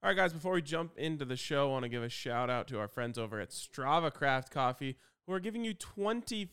All right, guys, before we jump into the show, I want to give a shout out to our friends over at Strava Craft Coffee who are giving you 25%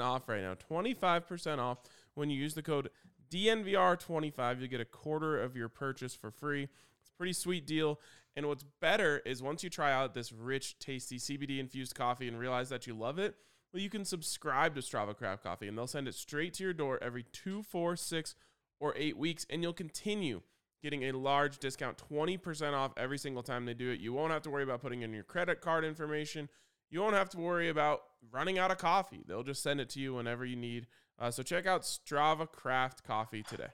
off right now. 25% off when you use the code DNVR25. You'll get a quarter of your purchase for free. It's a pretty sweet deal. And what's better is once you try out this rich, tasty CBD infused coffee and realize that you love it, well, you can subscribe to Strava Craft Coffee and they'll send it straight to your door every two, four, six, or eight weeks. And you'll continue getting a large discount 20% off every single time they do it. You won't have to worry about putting in your credit card information. You won't have to worry about running out of coffee. They'll just send it to you whenever you need. Uh, so check out Strava Craft Coffee today.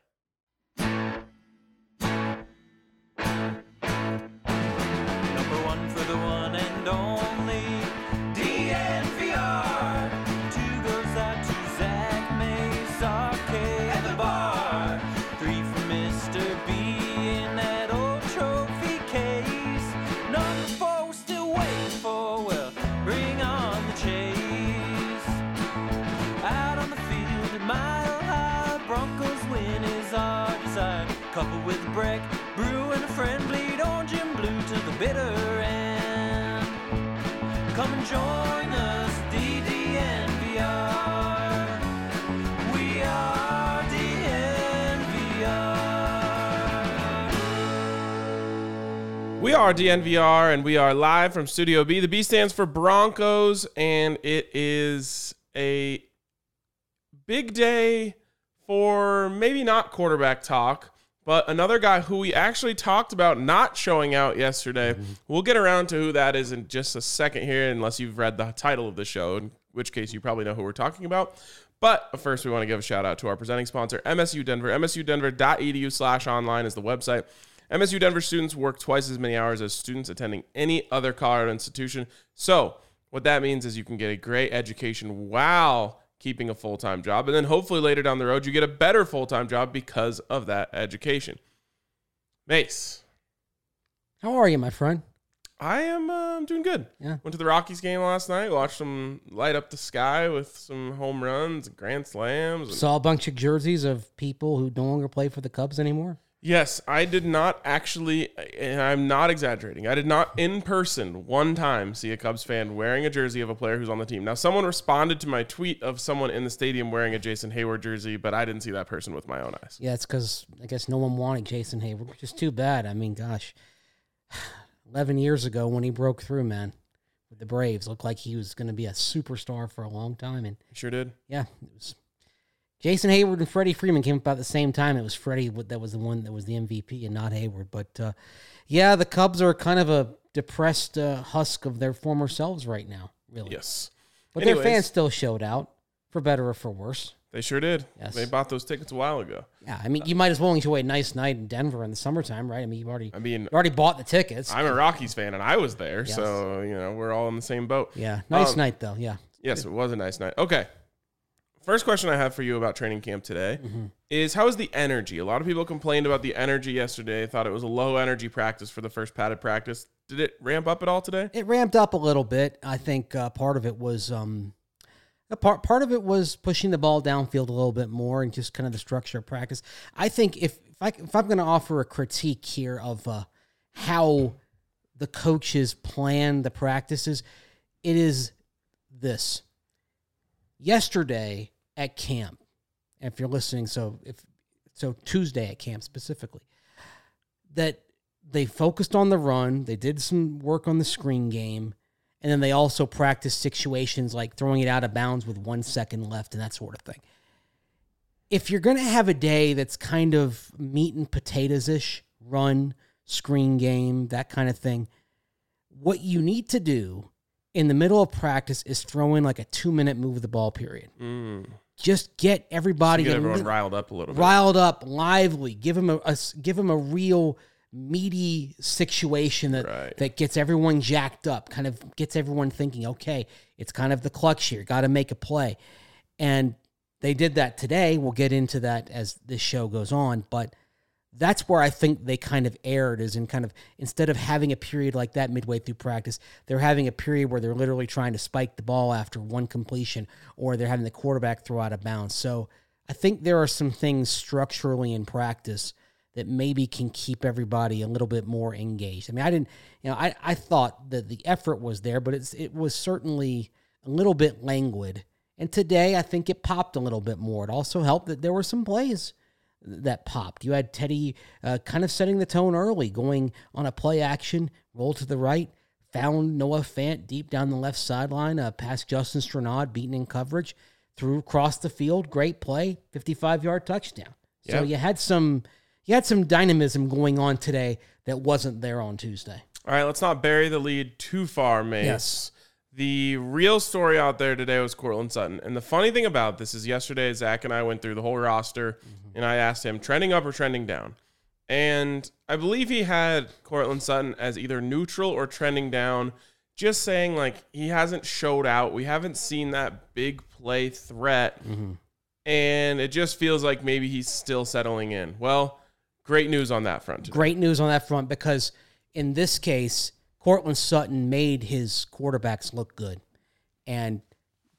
Couple with Breck, Brew and a friend bleed orange and blue to the bitter end. Come and join us, DDNVR. We are DNVR. We are DNVR and we are live from Studio B. The B stands for Broncos, and it is a big day for maybe not quarterback talk, but another guy who we actually talked about not showing out yesterday. Mm-hmm. We'll get around to who that is in just a second here, unless you've read the title of the show, in which case you probably know who we're talking about. But first, we want to give a shout out to our presenting sponsor, MSU Denver. MSUDenver.edu slash online is the website. MSU Denver students work twice as many hours as students attending any other Colorado institution. So, what that means is you can get a great education while keeping a full time job. And then hopefully later down the road, you get a better full time job because of that education. Mace, How are you, my friend? I am uh, I'm doing good. Yeah. Went to the Rockies game last night, watched them light up the sky with some home runs, and grand slams. and- Saw a bunch of jerseys of people who no longer play for the Cubs anymore. Yes, I did not actually, and I'm not exaggerating. I did not in person one time see a Cubs fan wearing a jersey of a player who's on the team. Now, someone responded to my tweet of someone in the stadium wearing a Jason Heyward jersey, but I didn't see that person with my own eyes. Yeah, it's because I guess no one wanted Jason Heyward, which is too bad. I mean, gosh, eleven years ago when he broke through, man, with the Braves, looked like he was going to be a superstar for a long time, and sure did. yeah, it was. Jason Heyward and Freddie Freeman came about the same time. It was Freddie that was the one that was the MVP and not Heyward. But uh, yeah, the Cubs are kind of a depressed uh, husk of their former selves right now, really. Yes. But Anyways. their fans still showed out, for better or for worse. They sure did. Yes. They bought those tickets a while ago. Yeah, I mean, you might as well enjoy a nice night in Denver in the summertime, right? I mean, you've already I mean, you already bought the tickets. I'm a Rockies fan and I was there, Yes. so, you know, we're all in the same boat. yeah, nice Um, night though. Yeah, Yes, it was a nice night. Okay. First question I have for you about training camp today Mm-hmm. is how is the energy? A lot of people complained about the energy yesterday. Thought it was a low energy practice for the first padded practice. Did it ramp up at all today? it ramped up a little bit. I think uh, part of it was um, a part part of it was pushing the ball downfield a little bit more and just kind of the structure of practice. I think if if I if I'm going to offer a critique here of uh, how the coaches plan the practices, it is this. Yesterday at camp, if you're listening, so if so Tuesday at camp specifically, that they focused on the run. They did some work on the screen game, and then they also practiced situations like throwing it out of bounds with one second left and that sort of thing. If you're going to have a day that's kind of meat and potatoes ish, run, screen game, that kind of thing, what you need to do in the middle of practice is throw in like a two minute move of the ball period. Mm. Just get everybody Get everyone li- riled up a little bit. riled up, lively. Give him a, a give him a real meaty situation that Right. that gets everyone jacked up, kind of gets everyone thinking, okay, it's kind of the clutch here, got to make a play, and they did that today. We'll get into that as this show goes on, but that's where I think they kind of erred is in kind of instead of having a period like that midway through practice, they're having a period where they're literally trying to spike the ball after one completion or they're having the quarterback throw out of bounds. So I think there are some things structurally in practice that maybe can keep everybody a little bit more engaged. I mean, I didn't, you know, I, I thought that the effort was there, but it's it was certainly a little bit languid. And today, I think it popped a little bit more. It also helped that there were some plays that popped. You had Teddy uh, kind of setting the tone early, going on a play action, roll to the right, found Noah Fant deep down the left sideline, uh, past Justin Strnad, beaten in coverage, threw across the field, great play, 55 yard touchdown. So Yep. you had some you had some dynamism going on today that wasn't there on Tuesday. All right, let's not bury the lead too far, Mace. Yes. The real story out there today was Courtland Sutton. And the funny thing about this is yesterday, Zach and I went through the whole roster mm-hmm. and I asked him, trending up or trending down? And I believe he had Courtland Sutton as either neutral or trending down, just saying like he hasn't showed out. We haven't seen that big play threat. Mm-hmm. And it just feels like maybe he's still settling in. Well, great news on that front. Today. Great news on that front because in this case, Courtland Sutton made his quarterbacks look good. And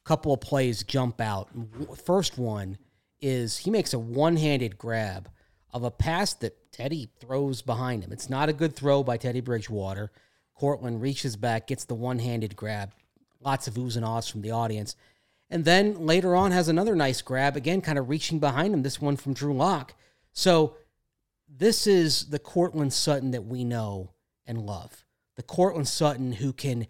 a couple of plays jump out. First one is he makes a one handed grab of a pass that Teddy throws behind him. It's not a good throw by Teddy Bridgewater. Courtland reaches back, gets the one handed grab. Lots of oohs and ahs from the audience. And then later on has another nice grab, again, kind of reaching behind him, this one from Drew Lock. So this is the Courtland Sutton that we know and love. The Courtland Sutton who can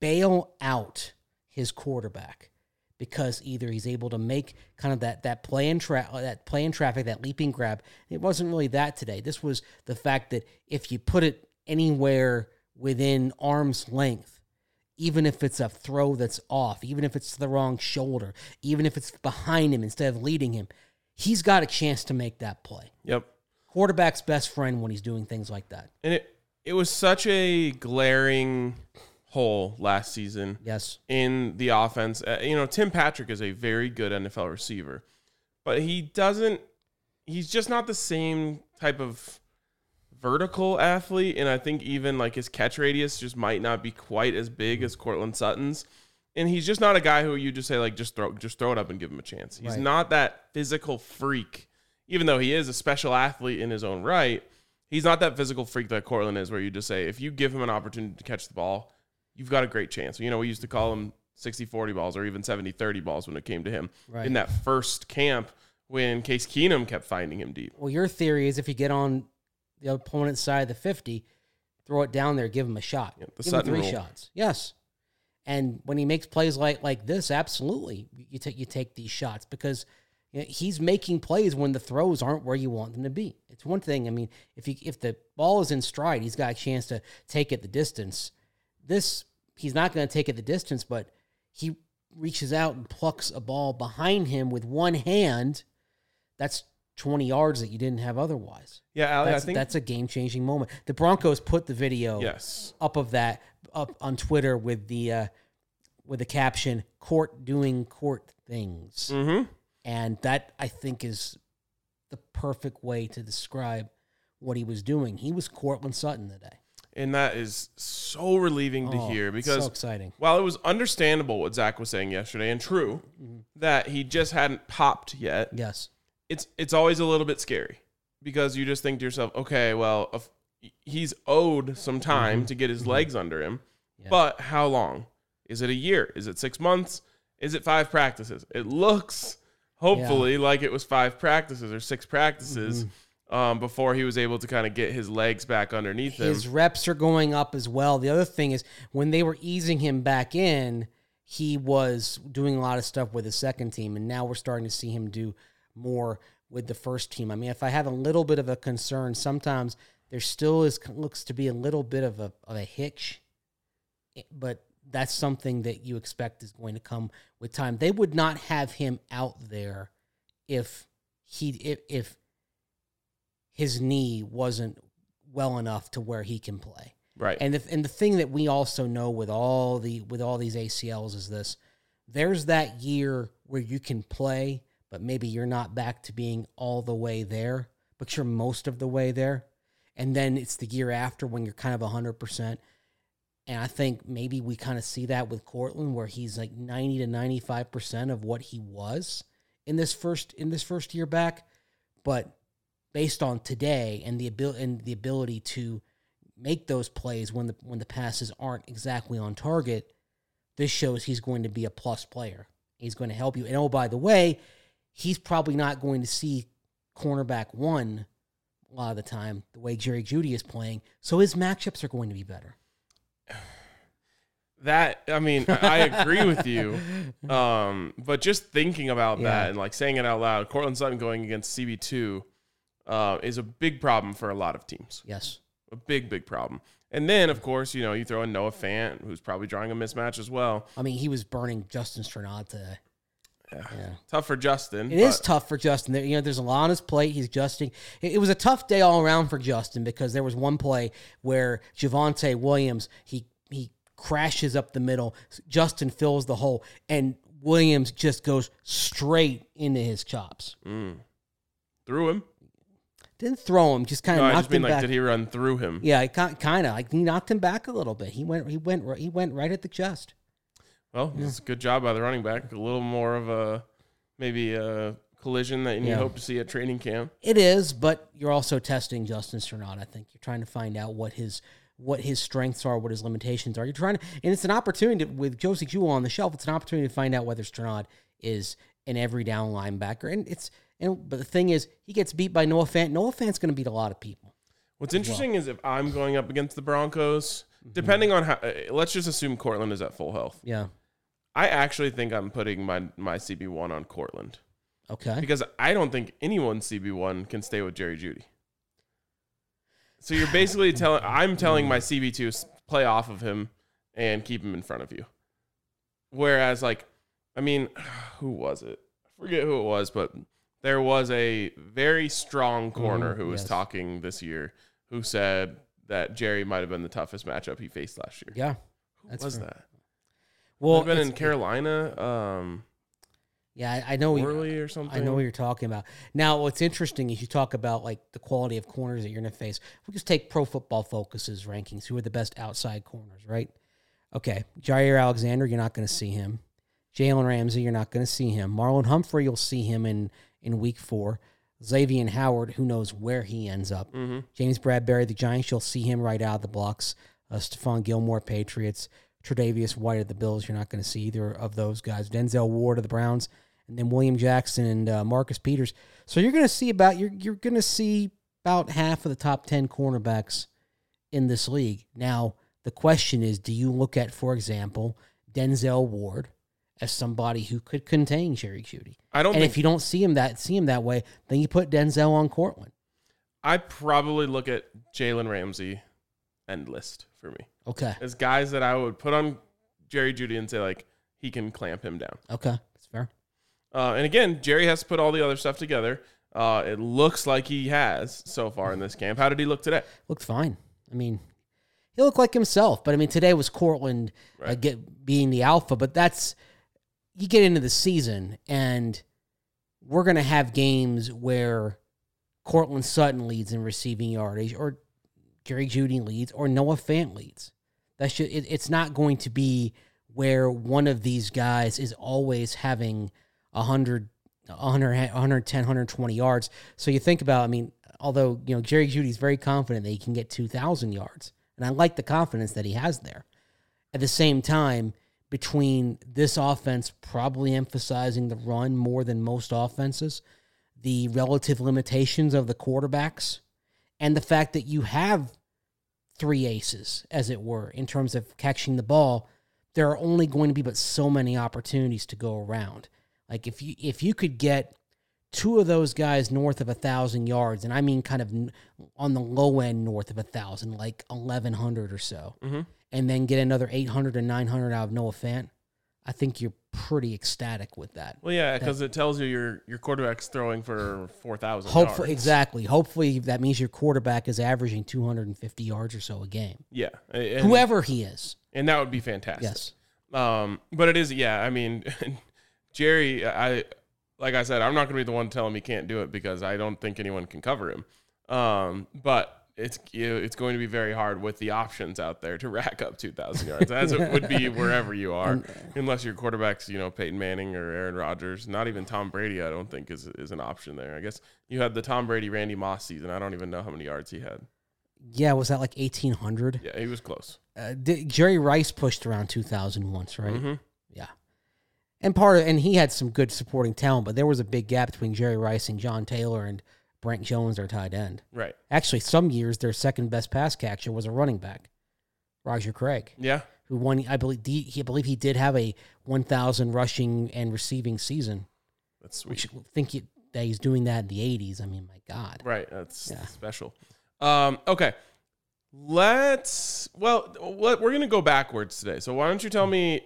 bail out his quarterback because either he's able to make kind of that that play in tra- that play in traffic, that leaping grab. It wasn't really that today. This was the fact that if you put it anywhere within arm's length, even if it's a throw that's off, even if it's the wrong shoulder, even if it's behind him instead of leading him, he's got a chance to make that play. Yep. Quarterback's best friend when he's doing things like that. And it it was such a glaring hole last season Yes. in the offense. Uh, you know, Tim Patrick is a very good NFL receiver, but he doesn't. He's just not the same type of vertical athlete, and I think even like his catch radius just might not be quite as big as Courtland Sutton's. And he's just not a guy who you just say like just throw just throw it up and give him a chance. He's Right. not that physical freak, even though he is a special athlete in his own right. He's not that physical freak that Courtland is, where you just say if you give him an opportunity to catch the ball, you've got a great chance. You know, we used to call him 60 40 balls or even 70 30 balls when it came to him Right. in that first camp when Case Keenum kept finding him deep. Well, your theory is if you get on the opponent's side of the 50, throw it down there, give him a shot. Yeah, the give Sutton him three rule. shots. Yes. And when he makes plays like like this, absolutely, you take you take these shots because you know, he's making plays when the throws aren't where you want them to be. It's one thing. I mean, if he, if the ball is in stride, he's got a chance to take it the distance. This he's not going to take it the distance, but he reaches out and plucks a ball behind him with one hand. That's 20 yards that you didn't have otherwise. Yeah, Ali, That's, I think that's a game changing moment. The Broncos put the video yes. up of that up on Twitter with the uh, with the caption "Court doing court things," Mm-hmm. And that I think is the perfect way to describe what he was doing. He was Courtland Sutton today. And that is so relieving to Oh, hear because so exciting. while it was understandable what Zach was saying yesterday and true mm-hmm. that he just hadn't popped yet, Yes, it's it's always a little bit scary because you just think to yourself, okay, well, if he's owed some mm-hmm. time to get his mm-hmm. legs under him, Yeah. but how long? Is it a year? Is it six months? Is it five practices? It looks hopefully like it was five practices or six practices um, before he was able to kind of get his legs back underneath him. His reps are going up as well. The other thing is when they were easing him back in, he was doing a lot of stuff with the second team, and now we're starting to see him do more with the first team. I mean, if I have a little bit of a concern, sometimes there still is looks to be a little bit of a of a hitch, but that's something that you expect is going to come with time. They would not have him out there if he if, if his knee wasn't well enough to where he can play. right. And the, and the thing that we also know with all the with all these ACLs is this: there's that year where you can play, but maybe you're not back to being all the way there, but you're most of the way there. And then it's the year after when you're kind of hundred percent. And I think maybe we kind of see that with Courtland, where he's like ninety to ninety five percent of what he was in this first in this first year back. But based on today and the ability and the ability to make those plays when the when the passes aren't exactly on target, this shows he's going to be a plus player. He's going to help you. And oh, by the way, he's probably not going to see cornerback one a lot of the time the way Jerry Jeudy is playing. So his matchups are going to be better. That I mean, I agree with you. Um, but just thinking about Yeah. that and like saying it out loud, Courtland Sutton going against CB two uh, is a big problem for a lot of teams. Yes. A big, big problem. And then of course, you know, you throw in Noah Fant, who's probably drawing a mismatch as well. I mean, he was burning Justin Strnad today. Yeah. Yeah. Tough for Justin. It is tough for Justin. There, you know, there's a lot on his plate. He's adjusting. It, it was a tough day all around for Justin because there was one play where Javonte Williams he he crashes up the middle. Justin fills the hole, and Williams just goes straight into his chops. Mm. Through him. Didn't throw him, just kind No, of I knocked just mean him like, back. did he run through him? yeah, kind of like he knocked him back a little bit. He went he went he went right at the chest. Well, it's a good job by the running back. A little more of a maybe a collision that you Yeah. hope to see at training camp. It is, but you're also testing Justin Strnad. I think you're trying to find out what his what his strengths are, what his limitations are. You're trying to, and it's an opportunity to, with Josey Jewell on the shelf. It's an opportunity to find out whether Strnad is an every down linebacker. And it's and but the thing is, he gets beat by Noah Fant. Noah Fant's going to beat a lot of people. What's interesting is if I'm going up against the Broncos, depending on how, uh, let's just assume Courtland is at full health. Yeah. I actually think I'm putting my my CB one on Courtland Okay. because I don't think anyone CB one can stay with Jerry Jeudy. So you're basically telling I'm telling my CB two play off of him and keep him in front of you. Whereas like, I mean, who was it? I forget who it was, but there was a very strong corner Mhm, who was yes. talking this year who said that Jerry might have been the toughest matchup he faced last year. Yeah. Who was fair. that? Well, Well, been in Carolina, um, Yeah, I, I know. Worley or something. I know what you're talking about. Now, what's interesting is you talk about like the quality of corners that you're going to face. We'll just take Pro Football Focus's rankings. Who are the best outside corners, right? Okay, Jaire Alexander, you're not going to see him. Jalen Ramsey, you're not going to see him. Marlon Humphrey, you'll see him in in Week Four. Xavier Howard, who knows where he ends up. hmm James Bradberry, the Giants, you'll see him right out of the blocks. Uh, Stephon Gilmore, Patriots. Tredavious White of the Bills, you're not going to see either of those guys. Denzel Ward of the Browns, and then William Jackson and uh, Marcus Peters. So you're going to see about you're you're going to see about half of the top ten cornerbacks in this league. Now the question is, do you look at, for example, Denzel Ward as somebody who could contain Jerry Jeudy? I don't And think if you don't see him that see him that way, then you put Denzel on Courtland. I probably look at Jalen Ramsey end list for me Okay. as guys that I would put on Jerry Jeudy and say like he can clamp him down. Okay. Uh, and again, Jerry has to put all the other stuff together. Uh, it looks like he has so far in this camp. How did he look today? Looked fine. I mean, he looked like himself. But I mean, today was Courtland uh, get being the alpha. But that's you get into the season, and we're gonna have games where Courtland Sutton leads in receiving yardage, or Jerry Jeudy leads, or Noah Fant leads. That's just, it, it's not going to be where one of these guys is always having 100, 100 110, 120 yards. So you think about, I mean, although, you know, Jerry Jeudy's very confident that he can get 2,000 yards. And I like the confidence that he has there. At the same time, between this offense probably emphasizing the run more than most offenses, the relative limitations of the quarterbacks and the fact that you have three aces, as it were, in terms of catching the ball, there are only going to be but so many opportunities to go around. Like if you if you could get two of those guys north of a thousand yards, and I mean kind of on the low end north of a thousand, like eleven hundred or so, Mhm. and then get another eight hundred or nine hundred out of Noah Fant, I think you're pretty ecstatic with that. Well, yeah, because it tells you your your quarterback's throwing for four thousand. Hopefully, exactly. Hopefully, that means your quarterback is averaging 250 yards or so a game. Yeah, and, Whoever he is. and that would be fantastic. Yes. Um, but it is, yeah. I mean, Jerry, I like I said, I'm not going to be the one telling him he can't do it because I don't think anyone can cover him. Um, but it's it's going to be very hard with the options out there to rack up 2,000 yards, as it would be wherever you are, unless your quarterback's you know Peyton Manning or Aaron Rodgers. Not even Tom Brady, I don't think is is an option there. I guess you had the Tom Brady Randy Moss season. I don't even know how many yards he had. Yeah, was that like 1800? Yeah, he was close. Uh, di- Jerry Rice pushed around 2000 once, right? Mhm. And part of, and he had some good supporting talent, but there was a big gap between Jerry Rice and John Taylor and Brent Jones, their tight end. Right. Actually, some years their second best pass catcher was a running back, Roger Craig, Yeah. who won. I believe he, I believe he did have a 1,000 rushing and receiving season. That's sweet. Which think that he's doing that in the 80s. I mean, my God. Right. That's Yeah. special. Um, okay. Let's, well, what, we're going to go backwards today. So why don't you tell me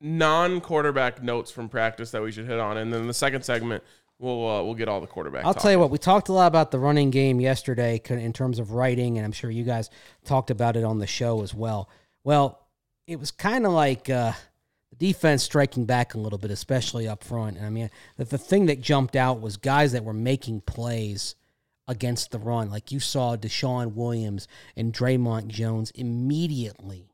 non quarterback notes from practice that we should hit on? And then the second segment, we'll, uh, we'll get all the quarterback. I'll talk. tell you what, we talked a lot about the running game yesterday in terms of writing, and I'm sure you guys talked about it on the show as well. Well, it was kind of like uh, the defense striking back a little bit, especially up front. And I mean, the, the thing that jumped out was guys that were making plays against the run. Like you saw DeShawn Williams and Dre'Mont Jones immediately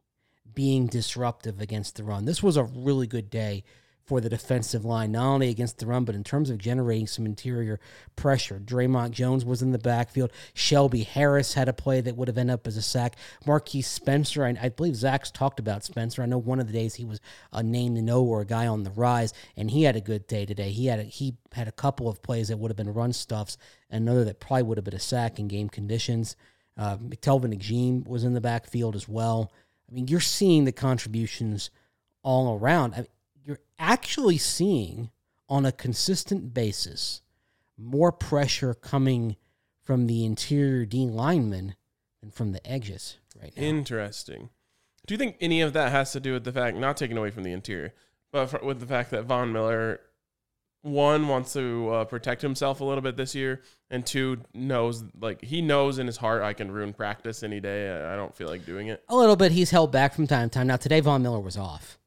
being disruptive against the run. This was a really good day for the defensive line, not only against the run, but in terms of generating some interior pressure. Dre'Mont Jones was in the backfield. Shelby Harris had a play that would have ended up as a sack. Marquiss Spencer, I, I believe Zach's talked about Spencer. I know one of the days he was a name to know or a guy on the rise, and he had a good day today. He had a, he had a couple of plays that would have been run stuffs, and another that probably would have been a sack in game conditions. Uh, McTelvin was in the backfield as well. I mean, you're seeing the contributions all around. I mean, you're actually seeing on a consistent basis more pressure coming from the interior D linemen than from the edges right now. Interesting. Do you think any of that has to do with the fact, not taken away from the interior, but for, with the fact that Von Miller, one, wants to uh, protect himself a little bit this year, and two, knows, like, he knows in his heart, I can ruin practice any day. I, I don't feel like doing it. a little bit. He's held back from time to time. Now today, Von Miller was off.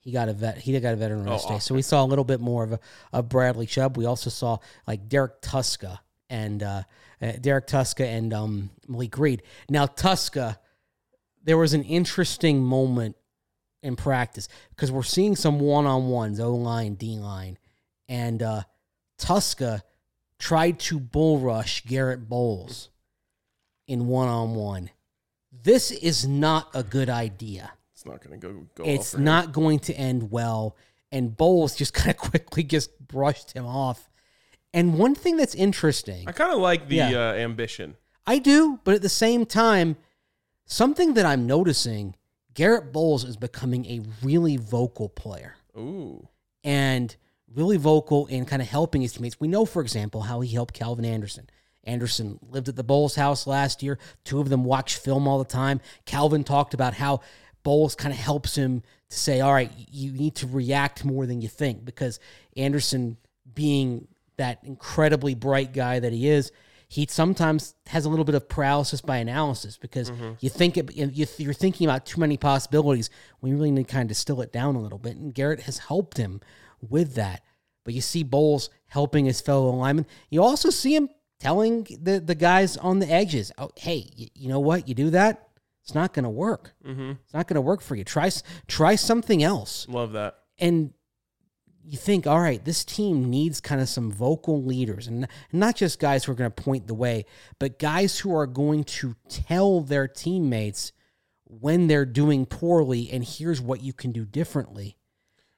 He got a vet. He got a veteran rest Oh, day, so we saw a little bit more of a of Bradley Chubb. We also saw like Derrek Tuszka and uh, uh, Derrek Tuszka and um, Malik Reed. Now Tuszka, there was an interesting moment in practice because we're seeing some one on ones, O line, D line, and uh, Tuszka tried to bull rush Garett Bolles in one on one. This is not a good idea. It's not going to go, go well It's for him. not going to end well. And Bolles just kind of quickly just brushed him off. And one thing that's interesting, I kind of like the Yeah. uh, ambition. I do, but at the same time, something that I'm noticing, Garett Bolles is becoming a really vocal player Ooh. and really vocal in kind of helping his teammates. We know, for example, how he helped Calvin Anderson. Anderson lived at the Bolles house last year. Two of them watched film all the time. Calvin talked about how Bolles kind of helps him to say, all right, you need to react more than you think because Anderson, being that incredibly bright guy that he is, he sometimes has a little bit of paralysis by analysis because mm-hmm. you think it, you- you're thinking about too many possibilities when you really need to kind of distill it down a little bit. And Garett has helped him with that. But you see Bolles helping his fellow linemen. You also see him telling the, the guys on the edges, oh, hey, you, you know what? You do that, it's not going to work. Mm-hmm. It's not going to work for you. Try try something else. Love that. And you think, all right, this team needs kind of some vocal leaders, and not just guys who are going to point the way, but guys who are going to tell their teammates when they're doing poorly, and here's what you can do differently.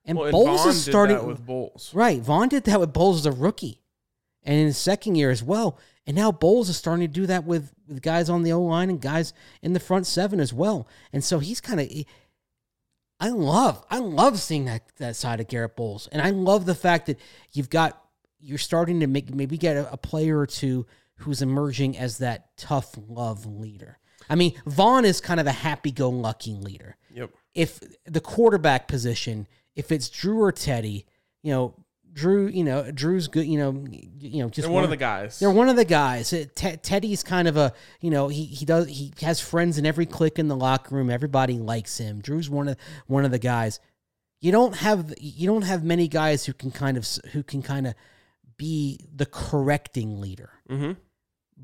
And well, Bolles Von is starting that with Bolles. Right. Von did that with Bolles as a rookie. and in his second year as well. And now Bolles is starting to do that with, with guys on the O line and guys in the front seven as well. And so he's kind of. I love, I love seeing that that side of Garett Bolles, and I love the fact that you've got you're starting to make maybe get a, a player or two who's emerging as that tough love leader. I mean, Von is kind of a happy-go-lucky leader Yep. if the quarterback position, if it's Drew or Teddy, you know, Drew, you know, Drew's good, you know, you know, just They're one of the guys. They're one of the guys. Te- Teddy's kind of a, you know, he he does he has friends in every clique in the locker room. Everybody likes him. Drew's one of one of the guys. You don't have you don't have many guys who can kind of who can kind of be the correcting leader. Mm-hmm.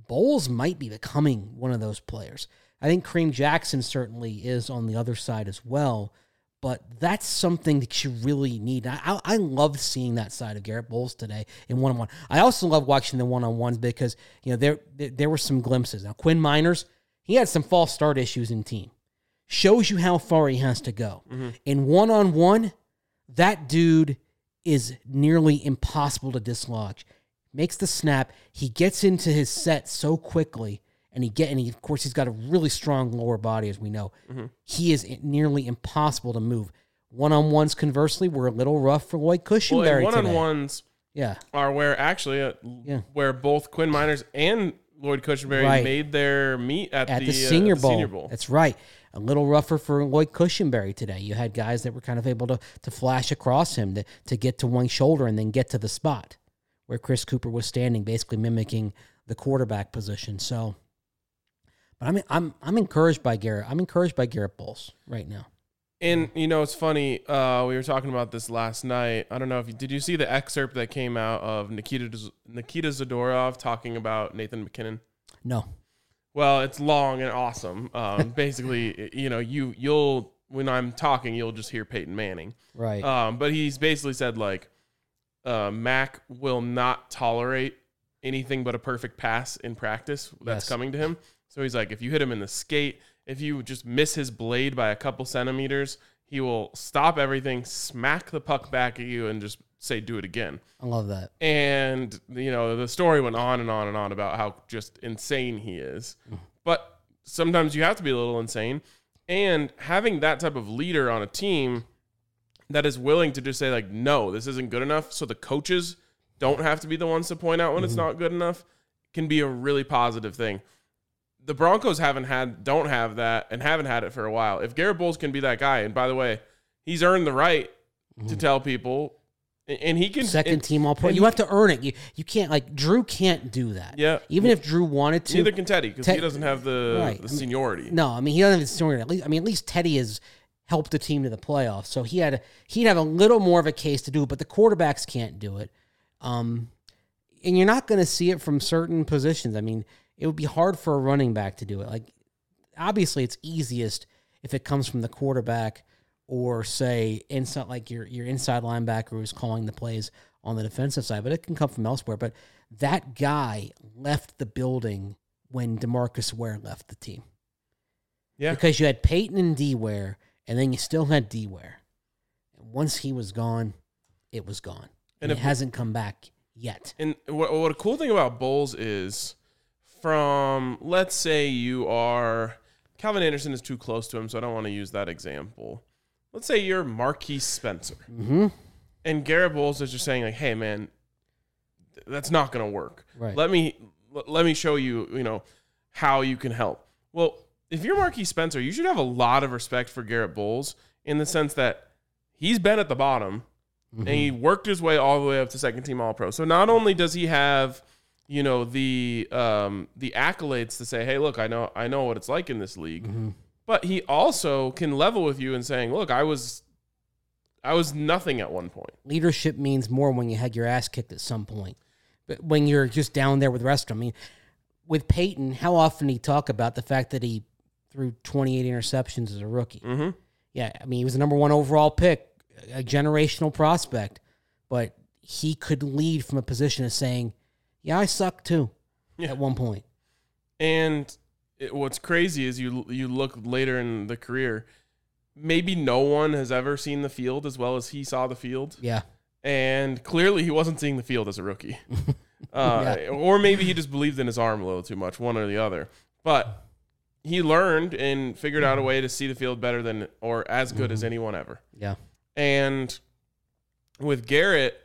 Bolles might be becoming one of those players. I think Kareem Jackson certainly is on the other side as well, but that's something that you really need. I, I, I loved seeing that side of Garett Bolles today in one on one. I also love watching the one on ones because you know there, there there were some glimpses. Now Quinn Meinerz, he had some false start issues in team. Shows you how far he has to go. Mm-hmm. In one on one, that dude is nearly impossible to dislodge. Makes the snap, he gets into his set so quickly, and he get and he of course he's got a really strong lower body as we know. He is nearly impossible to move. One on ones, conversely, were a little rough for Lloyd Well, Cushenberry one on ones Yeah, are where actually, uh, Yeah. where both Quinn Meinerz and Lloyd Cushenberry Right. made their meet at, at the, the, uh, senior, the bowl. Senior Bowl. That's right. A little rougher for Lloyd Cushenberry today. You had guys that were kind of able to to flash across him to, to get to one shoulder and then get to the spot where Chris Kuper was standing, basically mimicking the quarterback position. So, but I mean, I'm I'm encouraged by Garett. I'm encouraged by Garett Bolles right now. And you know, it's funny. Uh, we were talking about this last night. I don't know if you did. You see the excerpt that came out of Nikita Nikita Zadorov talking about Nathan MacKinnon. No, Well, it's long and awesome. Um, basically, you know, you you'll when I'm talking, you'll just hear Peyton Manning. right? Um, but he's basically said like, uh, Mac will not tolerate anything but a perfect pass in practice that's Yes. coming to him. So he's like, if you hit him in the skate, if you just miss his blade by a couple centimeters, he will stop everything, smack the puck back at you, and just say, "Do it again." I love that. And you know, the story went on and on and on about how just insane he is. Mm. But sometimes you have to be a little insane. And having that type of leader on a team that is willing to just say like, "No, this isn't good enough," so the coaches don't have to be the ones to point out when it's mm-hmm. not good enough, can be a really positive thing. The Broncos haven't had, don't have that, and haven't had it for a while. If Garett Bolles can be that guy, and by the way, he's earned the right to tell people, and- he can Second and- team all pro. You have to earn it. You you can't like Drew can't do that. Yeah. Even if Drew wanted to, Neither can Teddy because Ted- he doesn't have the, Right. the I mean, seniority. No, I mean he doesn't have the story. At least I mean at least Teddy has helped the team to the playoffs, so he had a, he'd have a little more of a case to do. it, But the quarterbacks can't do it, um, and you're not going to see it from certain positions. I mean, it would be hard for a running back to do it. Like obviously, it's easiest if it comes from the quarterback or say inside like your your inside linebacker who's calling the plays on the defensive side, but it can come from elsewhere. But that guy left the building when Demarcus Ware left the team Yeah. because you had Peyton and D Ware, and then you still had D Ware. And once he was gone, it was gone, and, And it hasn't come back yet. And what, what a cool thing about Bolles is from, let's say you are, Calvin Anderson is too close to him, so I don't want to use that example. Let's say you're Marquiss Spencer. Mm-hmm. And Garett Bolles is just saying, like, hey, man, th- that's not going to work. Right. Let me l- let me show you, you know, how you can help. Well, if you're Marquiss Spencer, you should have a lot of respect for Garett Bolles in the sense that he's been at the bottom and he worked his way all the way up to second team All Pro. So not only does he have, you know, the um, the accolades to say, hey, look, I know I know what it's like in this league, but he also can level with you and saying, look, I was I was nothing at one point. leadership means more when you had your ass kicked at some point. But when you're just down there with the rest of them, I mean, with Peyton, how often he talk about the fact that he threw 28 interceptions as a rookie? Mm-hmm. Yeah, I mean, he was the number one overall pick, a generational prospect, but he could lead from a position of saying, "Yeah, I suck too." Yeah. At one point. And it, what's crazy is you you look later in the career, maybe no one has ever seen the field as well as he saw the field, yeah, and clearly he wasn't seeing the field as a rookie. uh, or maybe he just believed in his arm a little too much, one or the other. But he learned and figured out a way to see the field better than or as good as anyone ever. Yeah. And with Garett,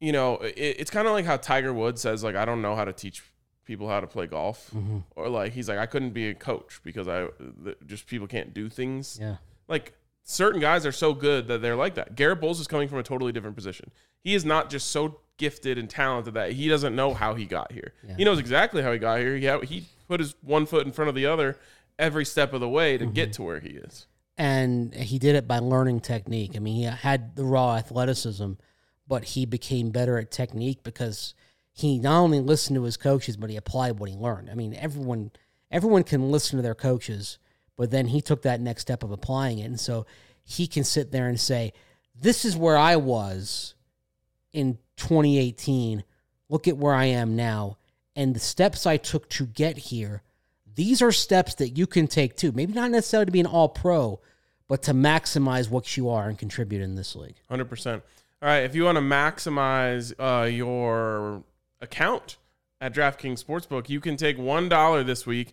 you know, it, it's kind of like how Tiger Woods says, like, I don't know how to teach people how to play golf, Mm-hmm. or like he's like, I couldn't be a coach because I the, just people can't do things. Yeah. Like certain guys are so good that they're like that. Garett Bolles is coming from a totally different position. He is not just so gifted and talented that he doesn't know how he got here. Yeah. He knows exactly how he got here. He ha- he put his one foot in front of the other every step of the way to Mm-hmm. get to where he is. and he did it by learning technique. I mean, he had the raw athleticism, but he became better at technique because he not only listened to his coaches, but he applied what he learned. I mean, everyone everyone can listen to their coaches, but then he took that next step of applying it, and so he can sit there and say, "This is where I was in 2018. Look at where I am now, and the steps I took to get here." these are steps that you can take too. Maybe not necessarily to be an all pro, but to maximize what you are and contribute in this league. Hundred percent. All right, if you want to maximize uh, your account at DraftKings Sportsbook, you can take one dollar this week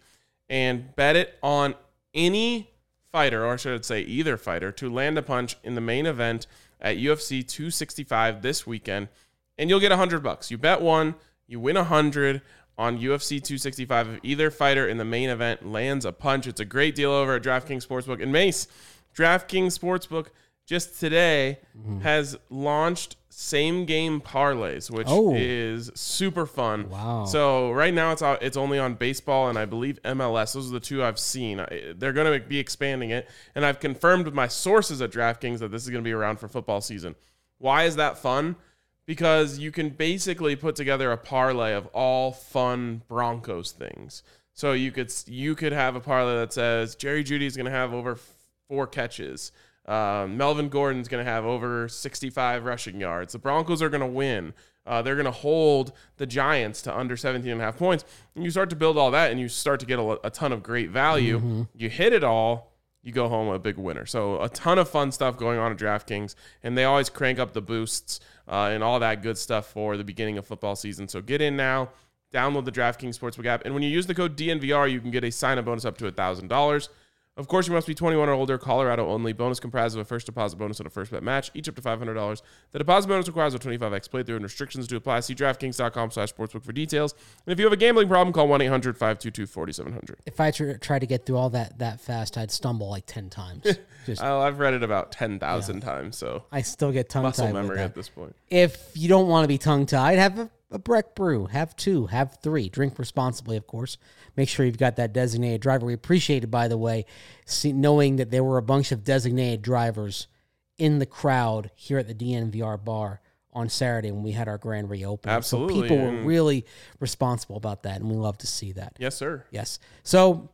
and bet it on any fighter, or should I say, either fighter, to land a punch in the main event at UFC 265 this weekend, and you'll get a hundred bucks. You bet one, you win a hundred on UFC 265 if either fighter in the main event lands a punch. It's a great deal over at DraftKings Sportsbook. And Mace, DraftKings Sportsbook just today mm-hmm. has launched same game parlays, which Oh. is super fun. Wow. So right now it's out, it's only on baseball and I believe MLS. Those are the two I've seen. I- They're going to be expanding it, and I've confirmed with my sources at DraftKings that this is going to be around for football season. Why is that fun? Because you can basically put together a parlay of all fun Broncos things. So you could you could have a parlay that says Jerry Jeudy is going to have over four catches. Um, Melvin Gordon's going to have over 65 rushing yards. The Broncos are going to win. Uh, they're going to hold the Giants to under 17 and a half points. And you start to build all that and you start to get a, a ton of great value. You hit it all, you go home a big winner. So a ton of fun stuff going on at DraftKings. And they always crank up the boosts uh, and all that good stuff for the beginning of football season. So get in now. Download the DraftKings Sportsbook app. And when you use the code DNVR, you can get a sign up bonus up to $1,000. Of course, you must be 21 or older, Colorado only. Bonus comprised of a first deposit bonus and a first bet match, each up to $500. The deposit bonus requires a 25x playthrough and restrictions to apply. See DraftKings.com slash sportsbook for details. And if you have a gambling problem, call 1-800-522-4700. If I tr- tried to get through all that that fast, I'd stumble like ten times. Just, Oh, I've read it about 10,000 times, so I still get tongue muscle memory at this point. If you don't want to be tongue tied, have a, a Breck brew. Have two. Have three. Drink responsibly, of course. Make sure you've got that designated driver. We appreciate it, by the way, see, knowing that there were a bunch of designated drivers in the crowd here at the DNVR bar on Saturday when we had our grand reopening. Absolutely, So people were really responsible about that, and we love to see that. Yes, sir. Yes. So,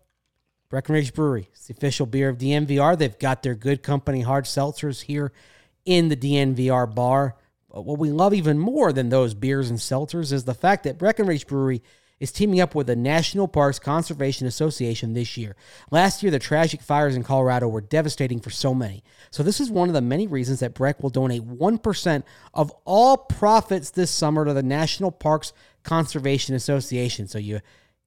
Breckenridge Brewery, it's the official beer of DNVR. They've got their good company hard seltzers here in the DNVR bar. But what we love even more than those beers and seltzers is the fact that Breckenridge Brewery is teaming up with the National Parks Conservation Association this year. Last year, the tragic fires in Colorado were devastating for so many. So, this is one of the many reasons that Breck will donate 1% of all profits this summer to the National Parks Conservation Association. So, you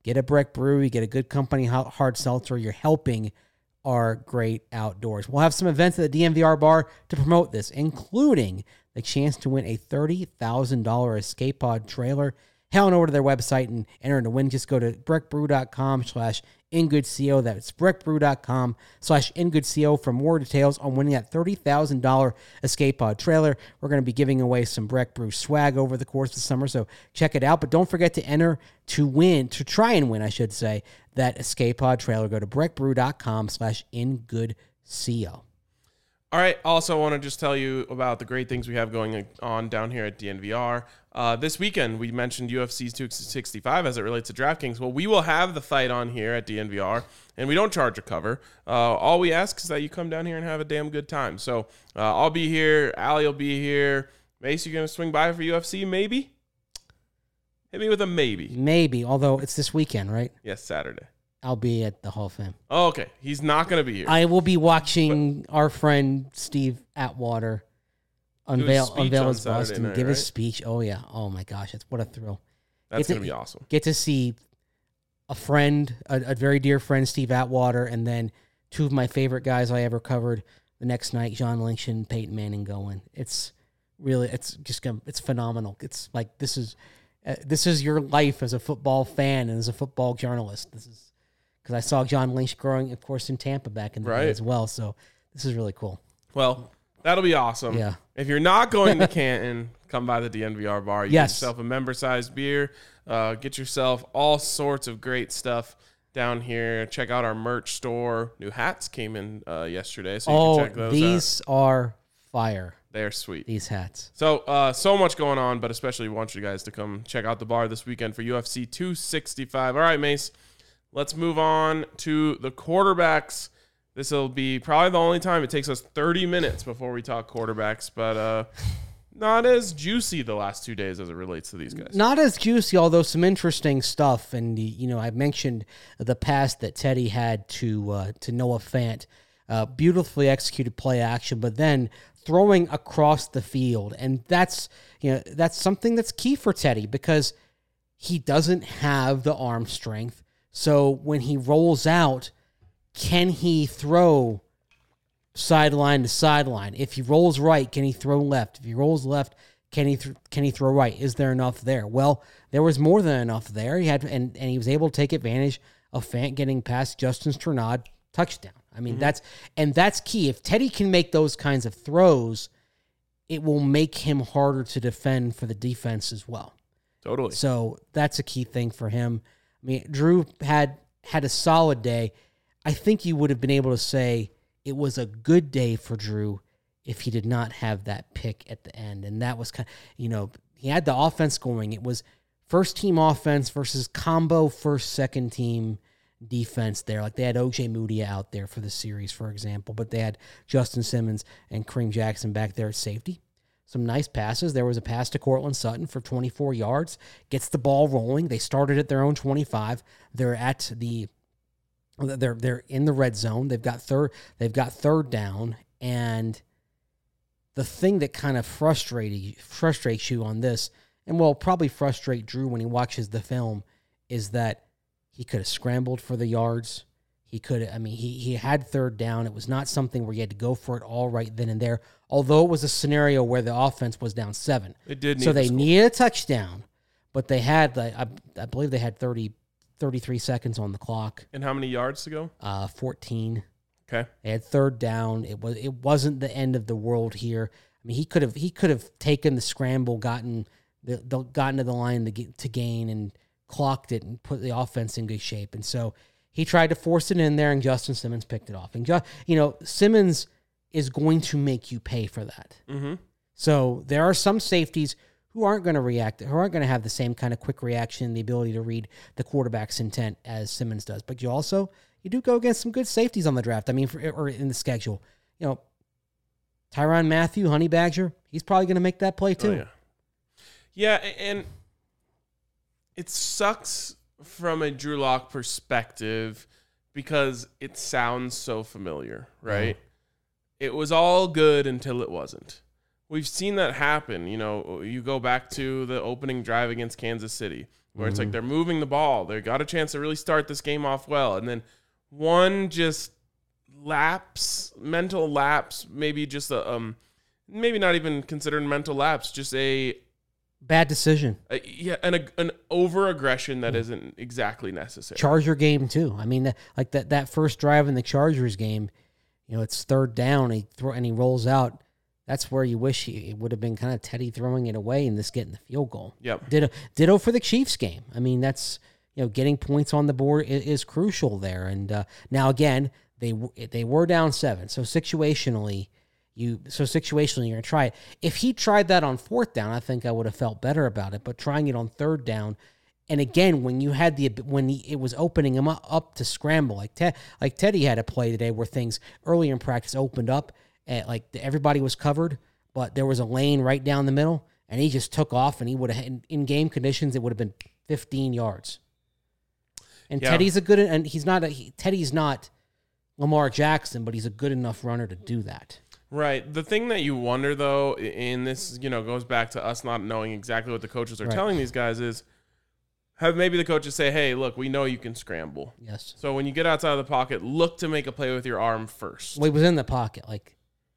get a Breck brew, you get a good company hard seltzer, you're helping our great outdoors. We'll have some events at the DNVR bar to promote this, including the chance to win a $30,000 escape pod trailer. Head on over to their website and enter to win. Just go to breckbrew.com slash ingoodco. That's breckbrew.com slash ingoodco for more details on winning that $30,000 escape pod trailer. We're going to be giving away some Breck Brew swag over the course of the summer, so check it out. But don't forget to enter to win, to try and win, I should say, that escape pod trailer. Go to breckbrew.com slash ingoodco. All right. Also, I want to just tell you about the great things we have going on down here at DNVR. Uh, this weekend, we mentioned UFC's 265 as it relates to DraftKings. Well, we will have the fight on here at DNVR, and we don't charge a cover. Uh, all we ask is that you come down here and have a damn good time. So uh, I'll be here. Allie will be here. Mace, you going to swing by for UFC? Maybe? Hit me with a maybe. Maybe, although it's this weekend, right? Yes, Saturday. I'll be at the Hall of Fame. Oh, okay. He's not going to be here. I will be watching our friend Steve Atwater unveil speech unveil on his bust Saturday and night, give his speech. Oh yeah. Oh my gosh, it's what a thrill. That's gonna to- be awesome. Get to see a friend, a, a very dear friend, Steve Atwater, and then two of my favorite guys I ever covered the next night, John Lynch and Peyton Manning going. It's really, it's just, gonna, it's phenomenal. It's like this is, uh, this is your life as a football fan and as a football journalist. This is because I saw John Lynch growing, of course, in Tampa back in the Right. day as well. So this is really cool. Well, that'll be awesome. Yeah. If you're not going to Canton, come by the DNVR bar. You Yes. get yourself a member sized beer. Uh, get yourself all sorts of great stuff down here. Check out our merch store. New hats came in uh, yesterday, so you oh, can check those out. these are fire. They're sweet. These hats. So, uh, so much going on, but especially want you guys to come check out the bar this weekend for UFC 265. All right, Mace, let's move on to the quarterbacks. This will be probably the only time it takes us 30 minutes before we talk quarterbacks, but uh, not as juicy the last two days as it relates to these guys. Not as juicy, although some interesting stuff. And you know, I mentioned the pass that Teddy had to uh, to Noah Fant, uh, beautifully executed play action, but then throwing across the field, and that's you know that's something that's key for Teddy because he doesn't have the arm strength. So when he rolls out, can he throw sideline to sideline? If he rolls right, can he throw left? If he rolls left, can he th- can he throw right? Is there enough there? Well, there was more than enough there. He had and and he was able to take advantage of Fant getting past Justin Strnad touchdown. I mean mm-hmm. that's and that's key. If Teddy can make those kinds of throws, it will make him harder to defend for the defense as well. Totally. So that's a key thing for him. I mean, Drew had had a solid day. I think you would have been able to say it was a good day for Drew if he did not have that pick at the end. And that was kind of, you know, he had the offense going. It was first team offense versus combo first second team defense there. Like they had OJ Moody out there for the series, for example, but they had Justin Simmons and Kareem Jackson back there at safety some nice passes. There was a pass to Courtland Sutton for 24 yards, gets the ball rolling. They started at their own 25. They're at the they're they're in the red zone. They've got third they've got third down and the thing that kind of frustrated frustrates you on this and will probably frustrate Drew when he watches the film is that he could have scrambled for the yards. He could I mean he he had third down. It was not something where you had to go for it all right then and there. Although it was a scenario where the offense was down 7. It did need So they needed a touchdown, but they had I, I believe they had 30 33 seconds on the clock. And how many yards to go? Uh 14 Okay. they had third down. It was it wasn't the end of the world here. I mean, he could have he could have taken the scramble, gotten the, the gotten to the line to get to gain and clocked it and put the offense in good shape. And so he tried to force it in there, and Justin Simmons picked it off. And you know, Simmons is going to make you pay for that. Mm-hmm. So there are some safeties who aren't going to react, who aren't going to have the same kind of quick reaction, the ability to read the quarterback's intent as Simmons does. But you also you do go against some good safeties on the draft. I mean, for, or in the schedule, you know, Tyrann Mathieu, Honey Badger, he's probably going to make that play too. Oh, yeah. Yeah, and it sucks from a Drew Lock perspective because it sounds so familiar, right? It was all good until it wasn't. We've seen that happen. You know, you go back to the opening drive against Kansas City, where it's like they're moving the ball. They got a chance to really start this game off well. And then one just lapse, mental lapse, maybe just a, um, maybe not even considered mental lapse, just a Bad decision. uh, yeah, an an over aggression that isn't exactly necessary. Charger game too. I mean, like that that first drive in the Chargers game, you know, it's third down. He throw and he rolls out. That's where you wish he, it would have been kind of Teddy throwing it away and this getting the field goal. Yep. Ditto, ditto for the Chiefs game. I mean, that's you know, getting points on the board is, is crucial there. And uh, now again, they they were down seven, so situationally, you so situationally you're gonna try it. If he tried that on fourth down, I think I would have felt better about it. But trying it on third down, and again when you had the when he, it was opening him up, up to scramble, like Ted, like Teddy had a play today where things earlier in practice opened up, and like everybody was covered, but there was a lane right down the middle, and he just took off, and he would have in, in game conditions it would have been 15 yards. And Yeah. Teddy's a good, and he's not a he, Teddy's not Lamar Jackson, but he's a good enough runner to do that. Right. The thing that you wonder though, and this you know goes back to us not knowing exactly what the coaches are Right. telling these guys is have maybe the coaches say, "Hey, look, we know you can scramble. Yes. So when you get outside of the pocket, look to make a play with your arm first." Well, he was in the pocket, like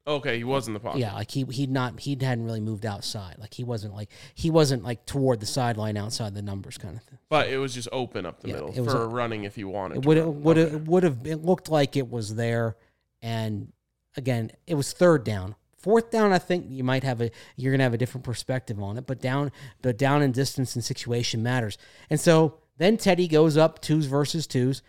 Okay, he was in the pocket. yeah, like he he'd not he hadn't really moved outside. Like he wasn't like he wasn't like toward the sideline outside the numbers kind of thing. But it was just open up the Yeah, middle it for a- running if you wanted. It to would would Okay. have would have it looked like it was there, and again, it was third down. Fourth down, I think you might have a you're gonna have a different perspective on it, but down the down and distance and situation matters. And so then Teddy goes up twos versus twos.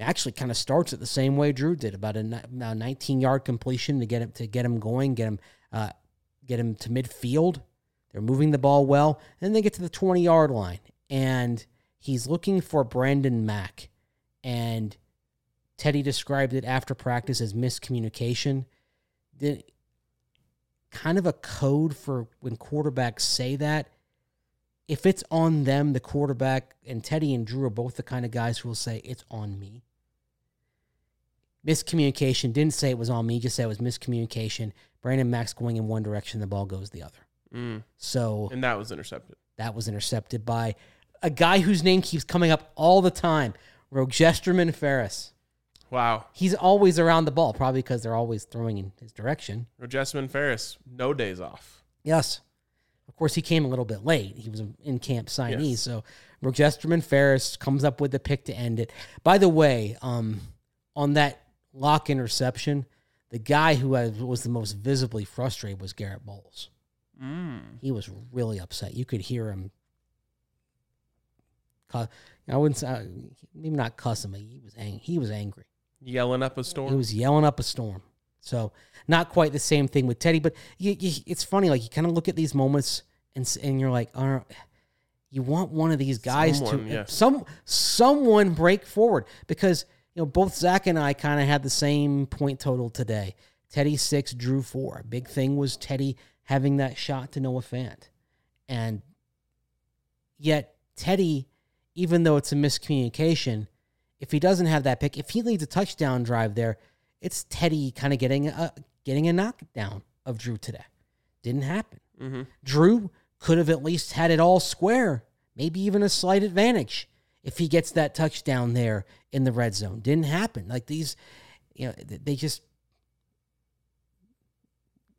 Actually, kind of starts it the same way Drew did, about a, ni- about a 19 yard completion to get him to get him going, get him uh, get him to midfield. They're moving the ball well, and they get to the 20 yard line, and he's looking for Brandon Mack, and Teddy described it after practice as miscommunication. The, kind of a code for when quarterbacks say that. If it's on them, the quarterback and Teddy and Drew are both the kind of guys who will say it's on me. Miscommunication didn't say it was on me, just said it was miscommunication. Brandon Max going in one direction, the ball goes the other. Mm. So and that was intercepted. that was intercepted by a guy whose name keeps coming up all the time, Rojesterman Farris. Wow. He's always around the ball, probably because they're always throwing in his direction. Rogesman Ferris, no days off. Yes. Of course, he came a little bit late. He was in camp signee. Yes. So Rojesterman Farris comes up with the pick to end it. By the way, um, on that lock interception, the guy who was was the most visibly frustrated was Garett Bolles. Mm. He was really upset. You could hear him. I wouldn't say maybe not cuss him. but He was ang- he was angry. Yelling up a storm. He was yelling up a storm. So not quite the same thing with Teddy, but you, you, it's funny. Like you kind of look at these moments and and you're like, "Uh, you want one of these guys Someone, to yes. some someone break forward because you know both Zach and I kind of had the same point total today. Teddy six, Drew four. Big thing was Teddy having that shot to Noah Fant, and yet Teddy, even though it's a miscommunication, if he doesn't have that pick, if he leads a touchdown drive there, it's Teddy kind of getting a getting a knockdown of Drew today. Didn't happen. hmm Drew could have at least had it all square, maybe even a slight advantage if he gets that touchdown there in the red zone. Didn't happen. Like these, you know, they just.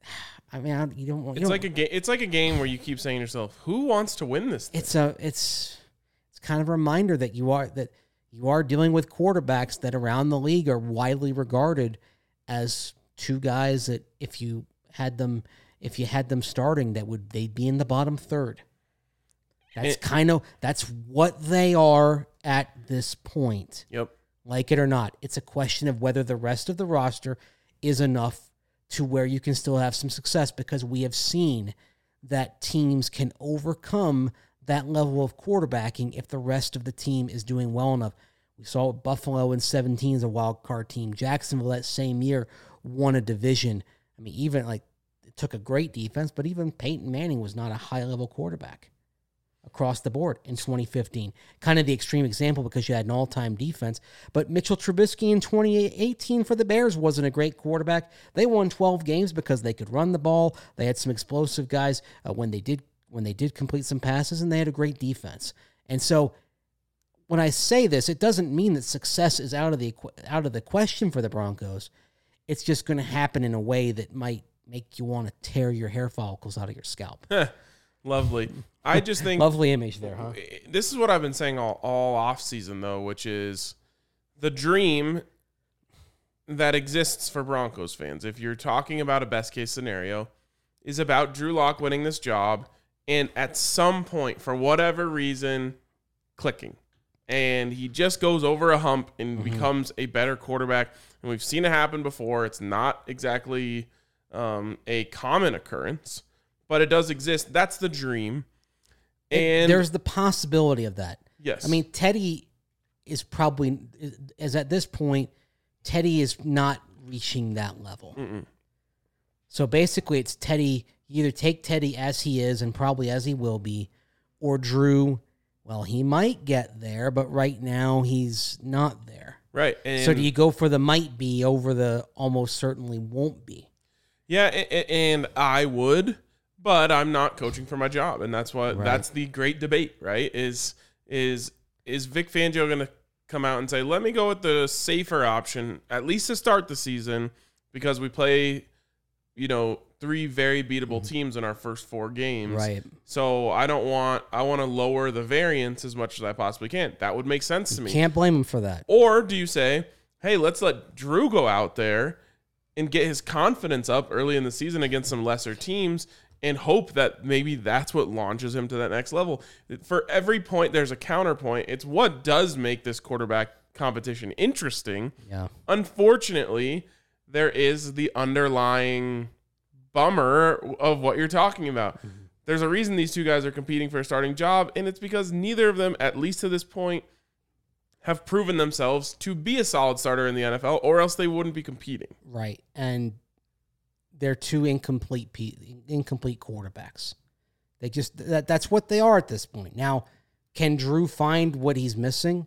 I mean, I- you don't want. you It's don't- like a game. It's like a game where you keep saying to yourself, "Who wants to win this?" Thing? it's a it's it's kind of a reminder that you are that you are dealing with quarterbacks that around the league are widely regarded as two guys that if you had them if you had them starting that would they'd be in the bottom third. That's It- kind of that's what they are at this point. Yep. Like it or not, it's a question of whether the rest of the roster is enough to where you can still have some success because we have seen that teams can overcome that level of quarterbacking if the rest of the team is doing well enough. We saw Buffalo in 17 as a wild card team. Jacksonville that same year won a division. I mean, even like it took a great defense, but even Peyton Manning was not a high level quarterback across the board in 2015. Kind of the extreme example because you had an all time defense. But Mitchell Trubisky in 2018 for the Bears wasn't a great quarterback. They won 12 games because they could run the ball. They had some explosive guys uh, when they did when they did complete some passes, and they had a great defense. And so. When I say this, it doesn't mean that success is out of the out of the question for the Broncos. It's just going to happen in a way that might make you want to tear your hair follicles out of your scalp. Lovely. I just think Lovely image there, huh? Eh, this is what I've been saying all, all off season though, which is the dream that exists for Broncos fans. If you're talking about a best case scenario, is about Drew Lock winning this job and at some point, for whatever reason, clicking. And he just goes over a hump and becomes a better quarterback. And we've seen it happen before. It's not exactly um, a common occurrence, but it does exist. That's the dream. And there's the possibility of that. yes, I mean, Teddy is probably as at this point. Teddy is not reaching that level. Mm-mm. So basically, it's Teddy. You either take Teddy as he is and probably as he will be, or Drew. Well, he might get there, but right now he's not there. right. And so do you go for the might be over the almost certainly won't be? Yeah, and I would, but I'm not coaching for my job, and that's what Right. that's the great debate, right? Is is is Vic Fangio going to come out and say, "Let me go with the safer option at least to start the season because we play, you know, three very beatable mm-hmm. teams in our first four games. Right. So I don't want I want to lower the variance as much as I possibly can. That would make sense to me. Can't blame him for that. Or do you say, hey, let's let Drew go out there and get his confidence up early in the season against some lesser teams and hope that maybe that's what launches him to that next level? For every point, there's a counterpoint. It's what does make this quarterback competition interesting. Yeah. Unfortunately, there is the underlying bummer of what you're talking about. There's a reason these two guys are competing for a starting job, and it's because neither of them, at least to this point, have proven themselves to be a solid starter in the NFL, or else they wouldn't be competing. Right. And they're two incomplete incomplete quarterbacks. They just that, that's what they are at this point. Now, can Drew find what he's missing?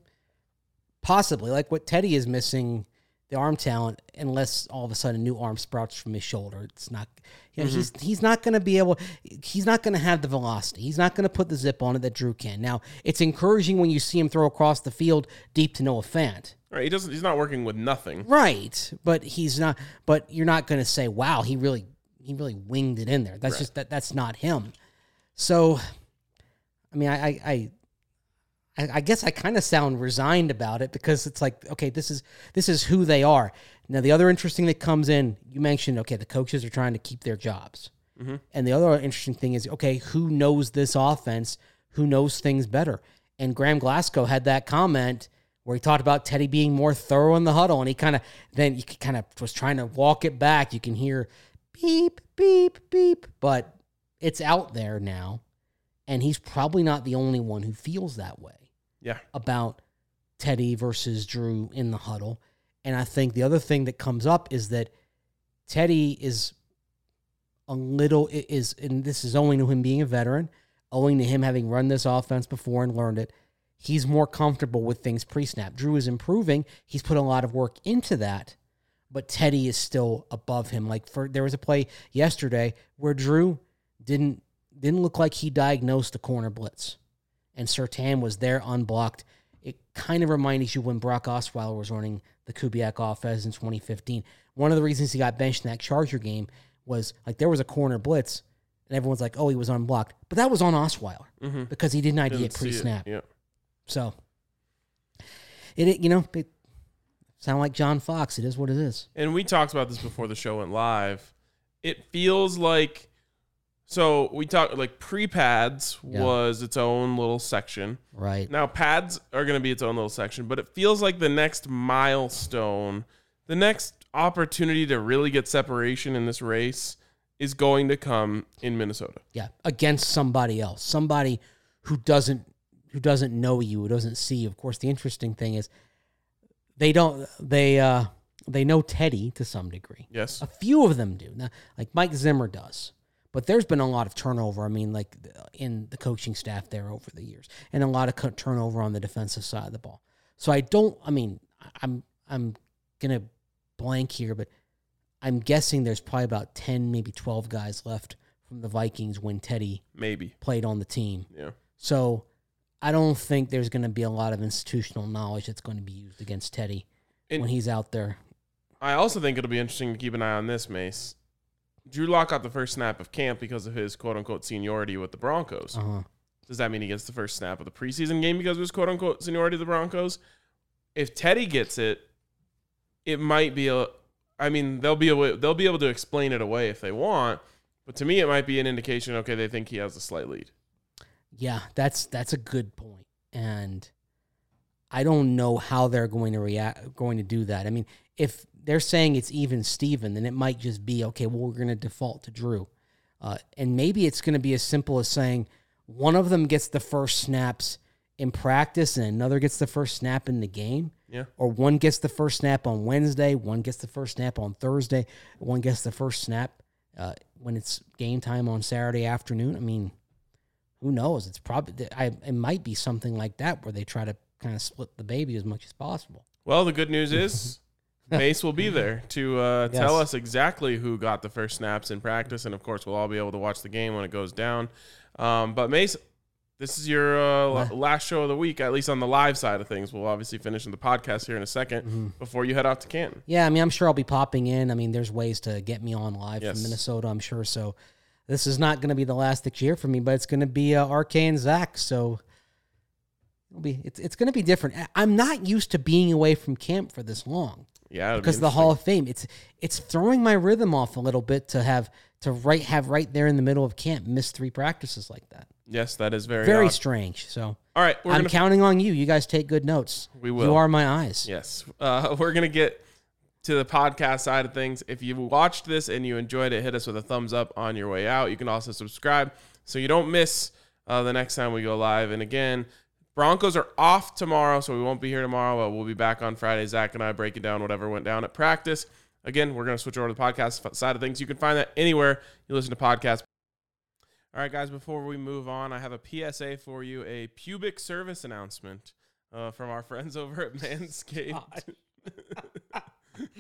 Possibly, like what Teddy is missing, the arm talent, unless all of a sudden a new arm sprouts from his shoulder. It's not you know, mm-hmm. he's he's not gonna be able he's not gonna have the velocity. He's not gonna put the zip on it that Drew can. Now, it's encouraging when you see him throw across the field deep to Noah Fant. Right? He doesn't. He's not working with nothing. Right, but he's not. But you're not going to say, "Wow, he really, he really winged it in there." That's Right. just that. That's not him. So, I mean, I, I, I, I- I guess I kind of sound resigned about it because it's like, okay, this is this is who they are. Now, the other interesting that comes in, you mentioned, okay, the coaches are trying to keep their jobs, mm-hmm. and the other interesting thing is, okay, who knows this offense? Who knows things better? And Graham Glasgow had that comment where he talked about Teddy being more thorough in the huddle, and he kind of then he kind of was trying to walk it back. You can hear beep, beep, beep, but it's out there now, and he's probably not the only one who feels that way Yeah. about Teddy versus Drew in the huddle. And I think the other thing that comes up is that Teddy is a little is and this is owing to him being a veteran, owing to him having run this offense before and learned it. He's more comfortable with things pre-snap. Drew is improving. He's put a lot of work into that, but Teddy is still above him. Like for there was a play yesterday where Drew didn't didn't look like he diagnosed the corner blitz and Surtain was there unblocked. It kind of reminds you when Brock Osweiler was running the Kubiak offense in 2015. One of the reasons he got benched in that Charger game was like there was a corner blitz, and everyone's like, "Oh, he was unblocked," but that was on Osweiler Mm-hmm. because he didn't ID Didn't it pre-snap. Yeah. So it, it, you know, it sound like John Fox. It is what it is. And we talked about this before the show went live. It feels like so we talked like pre-pads Yeah. was its own little section. Right. Now pads are going to be its own little section, but it feels like the next milestone, the next opportunity to really get separation in this race is going to come in Minnesota. Yeah, against somebody else, somebody who doesn't who doesn't know you, who doesn't see you. Of course, the interesting thing is they don't they uh they know Teddy to some degree. Yes. A few of them do. Now, like Mike Zimmer does. But there's been a lot of turnover. I mean, like in the coaching staff there over the years, and a lot of turnover on the defensive side of the ball. So I don't. I mean, I'm I'm gonna blank here, but I'm guessing there's probably about ten, maybe twelve guys left from the Vikings when Teddy Maybe. played on the team. Yeah. So I don't think there's going to be a lot of institutional knowledge that's going to be used against Teddy And- when he's out there. I also think it'll be interesting to keep an eye on this, Mace. Drew Lock got the first snap of camp because of his quote unquote seniority with the Broncos. Uh huh. Does that mean he gets the first snap of the preseason game because of his quote unquote seniority of the Broncos? If Teddy gets it, it might be a. I mean, they'll be a, they'll be able to explain it away if they want, but to me, it might be an indication. Okay, they think he has a slight lead. Yeah, that's that's a good point, and I don't know how they're going to react, going to do that. I mean, if they're saying it's even Steven, then it might just be okay. Well, we're going to default to Drew, uh, and maybe it's going to be as simple as saying one of them gets the first snaps in practice, and another gets the first snap in the game. Yeah. or one gets the first snap on Wednesday, one gets the first snap on Thursday, one gets the first snap uh, when it's game time on Saturday afternoon. I mean, who knows? It's probably I, it might be something like that where they try to kind of split the baby as much as possible. Well, the good news is Mace will be there to uh, tell us exactly who got the first snaps in practice, and of course, we'll all be able to watch the game when it goes down. Um, but Mace, this is your uh, last show of the week, at least on the live side of things. We'll obviously finish in the podcast here in a 2nd Mm-hmm. before you head out to Canton. Yeah, I mean, I'm sure I'll be popping in. I mean, there's ways to get me on live Yes. from Minnesota, I'm sure. So this is not going to be the last that you hear from me, but it's going to be uh, RK and Zach. So it'll be it's it's going to be different. I'm not used to being away from camp for this long Yeah, it'll be because the. Hall of Fame. It's it's throwing my rhythm off a little bit to have to right have right there in the middle of camp miss three practices like that. Yes, that is very Very odd. strange. So All right, I'm gonna counting on you. You guys take good notes. We will. You are my eyes. Yes. Uh, we're going to get to the podcast side of things. If you watched this and you enjoyed it, hit us with a thumbs up on your way out. You can also subscribe so you don't miss uh, the next time we go live. And again, Broncos are off tomorrow, so we won't be here tomorrow, but we'll be back on Friday. Zach and I breaking down whatever went down at practice. Again, we're going to switch over to the podcast side of things. You can find that anywhere you listen to podcasts. All right, guys, before we move on, I have a PSA for you a pubic service announcement uh, from our friends over at Manscaped.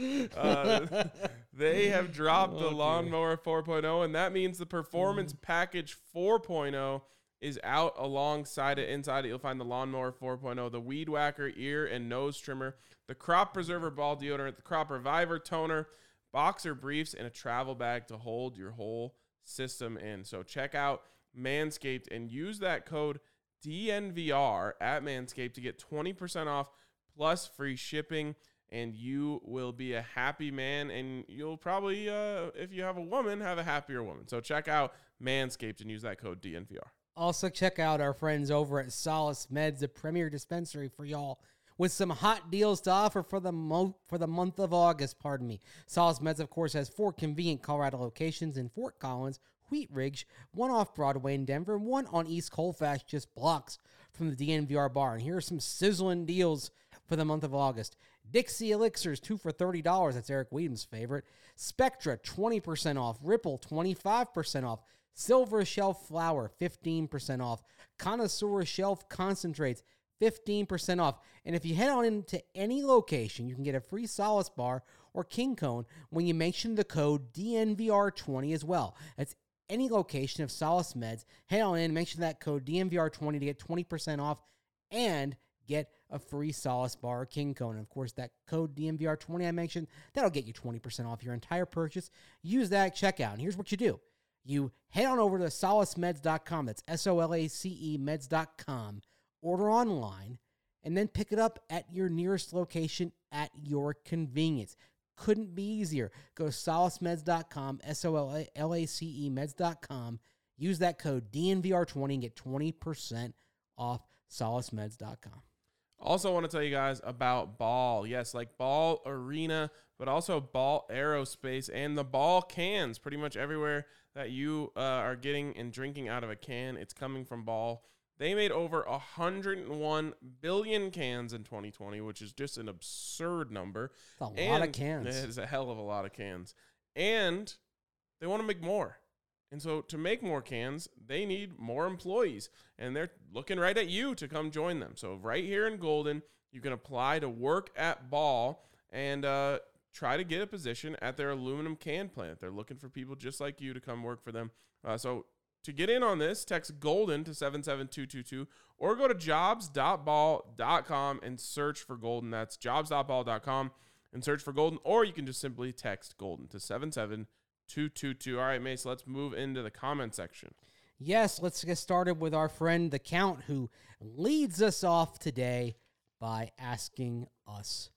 uh, they have dropped the Lawnmower 4.0, and that means the Performance Package 4.0 is out alongside it. Inside it, you'll find the Lawnmower 4.0, the Weed Whacker ear and nose trimmer, the Crop Preserver ball deodorant, the Crop Reviver toner, boxer briefs, and a travel bag to hold your whole system in. So check out Manscaped and use that code DNVR at Manscaped to get 20% off plus free shipping. And you will be a happy man, and you'll probably, uh, if you have a woman, have a happier woman. So check out Manscaped and use that code DNVR. Also, check out our friends over at Solace Meds, the premier dispensary for y'all, with some hot deals to offer for the mo- for the month of August. Pardon me. Solace Meds, of course, has four convenient Colorado locations in Fort Collins, Wheat Ridge, one off Broadway in Denver, and one on East Colfax, just blocks from the DNVR bar. And here are some sizzling deals for the month of August. Dixie Elixirs, two for $30. That's Eric Weedham's favorite. Spectra, 20% off. Ripple, 25% off. Silver Shelf Flower, 15% off. Connoisseur Shelf Concentrates, 15% off. And if you head on into any location, you can get a free Solace Bar or King Cone when you mention the code DNVR20 as well. That's any location of Solace Meds. Head on in, mention that code DNVR20 to get 20% off and get a free Solace Bar or King Cone. And of course, that code DNVR20 I mentioned, that'll get you 20% off your entire purchase. Use that at checkout. And here's what you do you head on over to solacemeds.com. That's S O L A C E meds.com. Order online and then pick it up at your nearest location at your convenience. Couldn't be easier. Go to solacemeds.com, S O L A C E meds.com. Use that code DNVR20 and get 20% off solacemeds.com. Also, want to tell you guys about Ball. Yes, like Ball Arena, but also Ball Aerospace and the Ball cans. Pretty much everywhere that you uh, are getting and drinking out of a can, it's coming from Ball. They made over 101 billion cans in 2020, which is just an absurd number. It's a lot of cans. It is a hell of a lot of cans. And they want to make more. And so to make more cans, they need more employees. And they're looking right at you to come join them. So right here in Golden, you can apply to work at Ball and uh, try to get a position at their aluminum can plant. They're looking for people just like you to come work for them. Uh, so to get in on this, text Golden to 77222 or go to jobs.ball.com and search for Golden. That's jobs.ball.com and search for Golden, or you can just simply text Golden to 77222. All right, Mace, let's move into the comment section. Yes, let's get started with our friend the Count, who leads us off today by asking us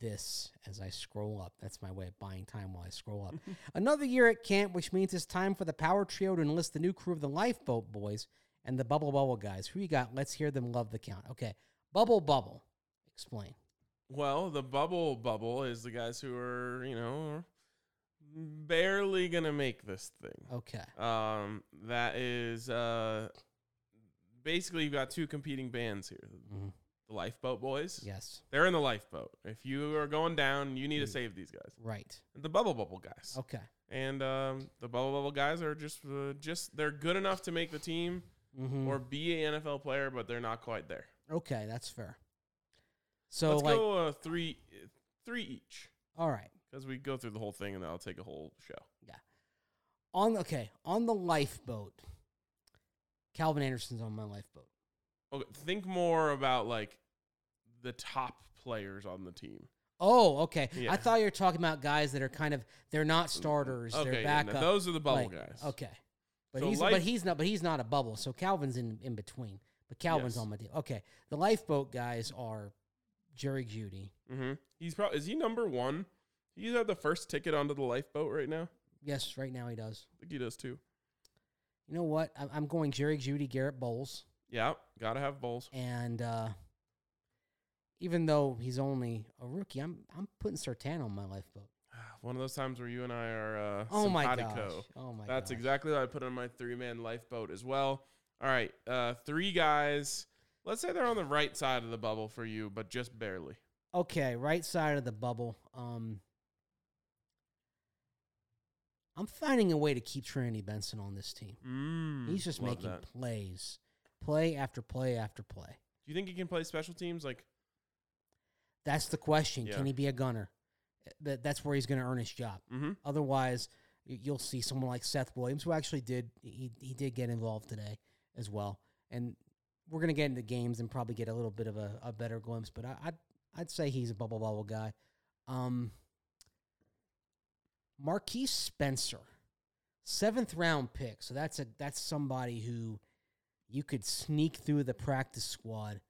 this as I scroll up. That's my way of buying time while I scroll up. Another year at camp, which means it's time for the Power Trio to enlist the new crew of the Lifeboat Boys and the Bubble Bubble guys. Who you got? Let's hear them love the Count. Okay, Bubble Bubble. Explain. Well, the bubble bubble is the guys who are, you know, barely gonna make this thing. Okay. Um, that is uh, basically you've got two competing bands here. Mhm. The Lifeboat Boys. Yes. They're in the lifeboat. If you are going down, you need to save these guys. Right. The Bubble Bubble guys. Okay. And um, the Bubble Bubble guys are just uh, just they're good enough to make the team Mhm. or be an NFL player, but they're not quite there. Okay, that's fair. So Let's like, go uh, three three each all right. because we go through the whole thing and that'll take a whole show. Yeah. On okay on the lifeboat Calvin Anderson's on my lifeboat. Okay, think more about like the top players on the team. Oh, okay. Yeah. I thought you were talking about guys that are kind of they're not starters. Okay, they're yeah, backup. no, those are the bubble like, guys. Okay, but So he's life- but he's not but he's not a bubble. So Calvin's in in between. But Calvin's Yes. on my deal. Okay, the lifeboat guys are Jerry Jeudy. hmm He's probably is he number one? He's have the first ticket onto the lifeboat right now. Yes, right now he does. I think he does too. You know what? I'm, I'm going Jerry Jeudy, Garett Bolles, Yeah, gotta have Bolles. and uh, even though he's only a rookie, I'm I'm putting Surtain on my lifeboat. One of those times where you and I are. Uh, Oh my gosh! Oh my That's gosh. exactly what I put on my three man lifeboat as well. All right, uh, three guys. Let's say they're on the right side of the bubble for you, but just barely. Okay, right side of the bubble. Um, I'm finding a way to keep Trinity Benson on this team. Mm, He's just making that. plays, play after play after play. Do you think he can play special teams? Like, That's the question. Yeah. Can he be a gunner? That that's where he's going to earn his job. mm-hmm. Otherwise, you'll see someone like Seth Williams, who actually did he he did get involved today as well. And we're going to get into games and probably get a little bit of a, a better glimpse. But I, I'd I'd say he's a bubble bubble guy. Um, Marquiss Spencer, seventh round pick. So that's a that's somebody who you could sneak through the practice squad,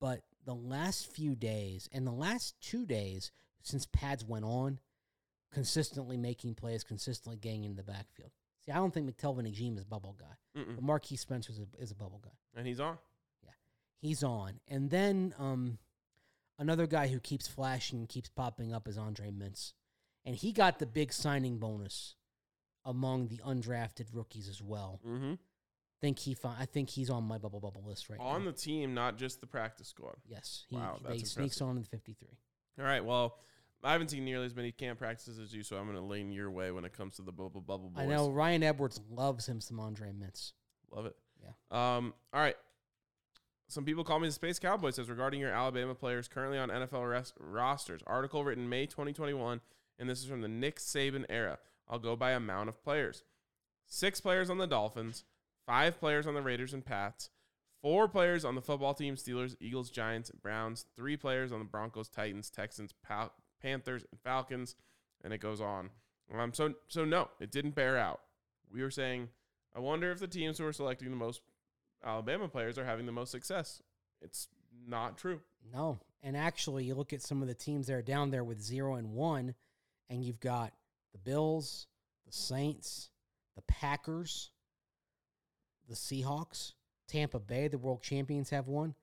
but the last few days and the last two days since pads went on, consistently making plays, consistently getting in the backfield. See, I don't think McTelvin Agim is a bubble guy, Mm-mm. but Marquiss Spencer is a, is a bubble guy. and he's on. Yeah, he's on, and then um, another guy who keeps flashing, keeps popping up is Andre Mintze, and he got the big signing bonus among the undrafted rookies as well. Mm-hmm. Think he? Fi- I think he's on my bubble bubble list right On now. the team, not just the practice squad. yes, he, Wow, they sneaks on in the fifty-three. All right. Well, I haven't seen nearly as many camp practices as you, so I'm going to lean your way when it comes to the bubble bubble boys. I know Ryan Edwards loves him some Andre Mintze. Love it. Yeah. Um. All right. Some people call me the Space Cowboy says regarding your Alabama players currently on NFL res- rosters. Article written May 2021, and this is from the Nick Saban era. I'll go by amount of players. Six players on the Dolphins, five players on the Raiders and Pats, four players on the football team Steelers, Eagles, Giants, and Browns, three players on the Broncos, Titans, Texans, Pal- Panthers, and Falcons, and it goes on. Um, so so no, it didn't bear out. We were saying, I wonder if the teams who are selecting the most Alabama players are having the most success. It's not true. No, and actually, you look at some of the teams that are down there with zero and one, and you've got the Bills, the Saints, the Packers, the Seahawks, Tampa Bay. The world champions have one.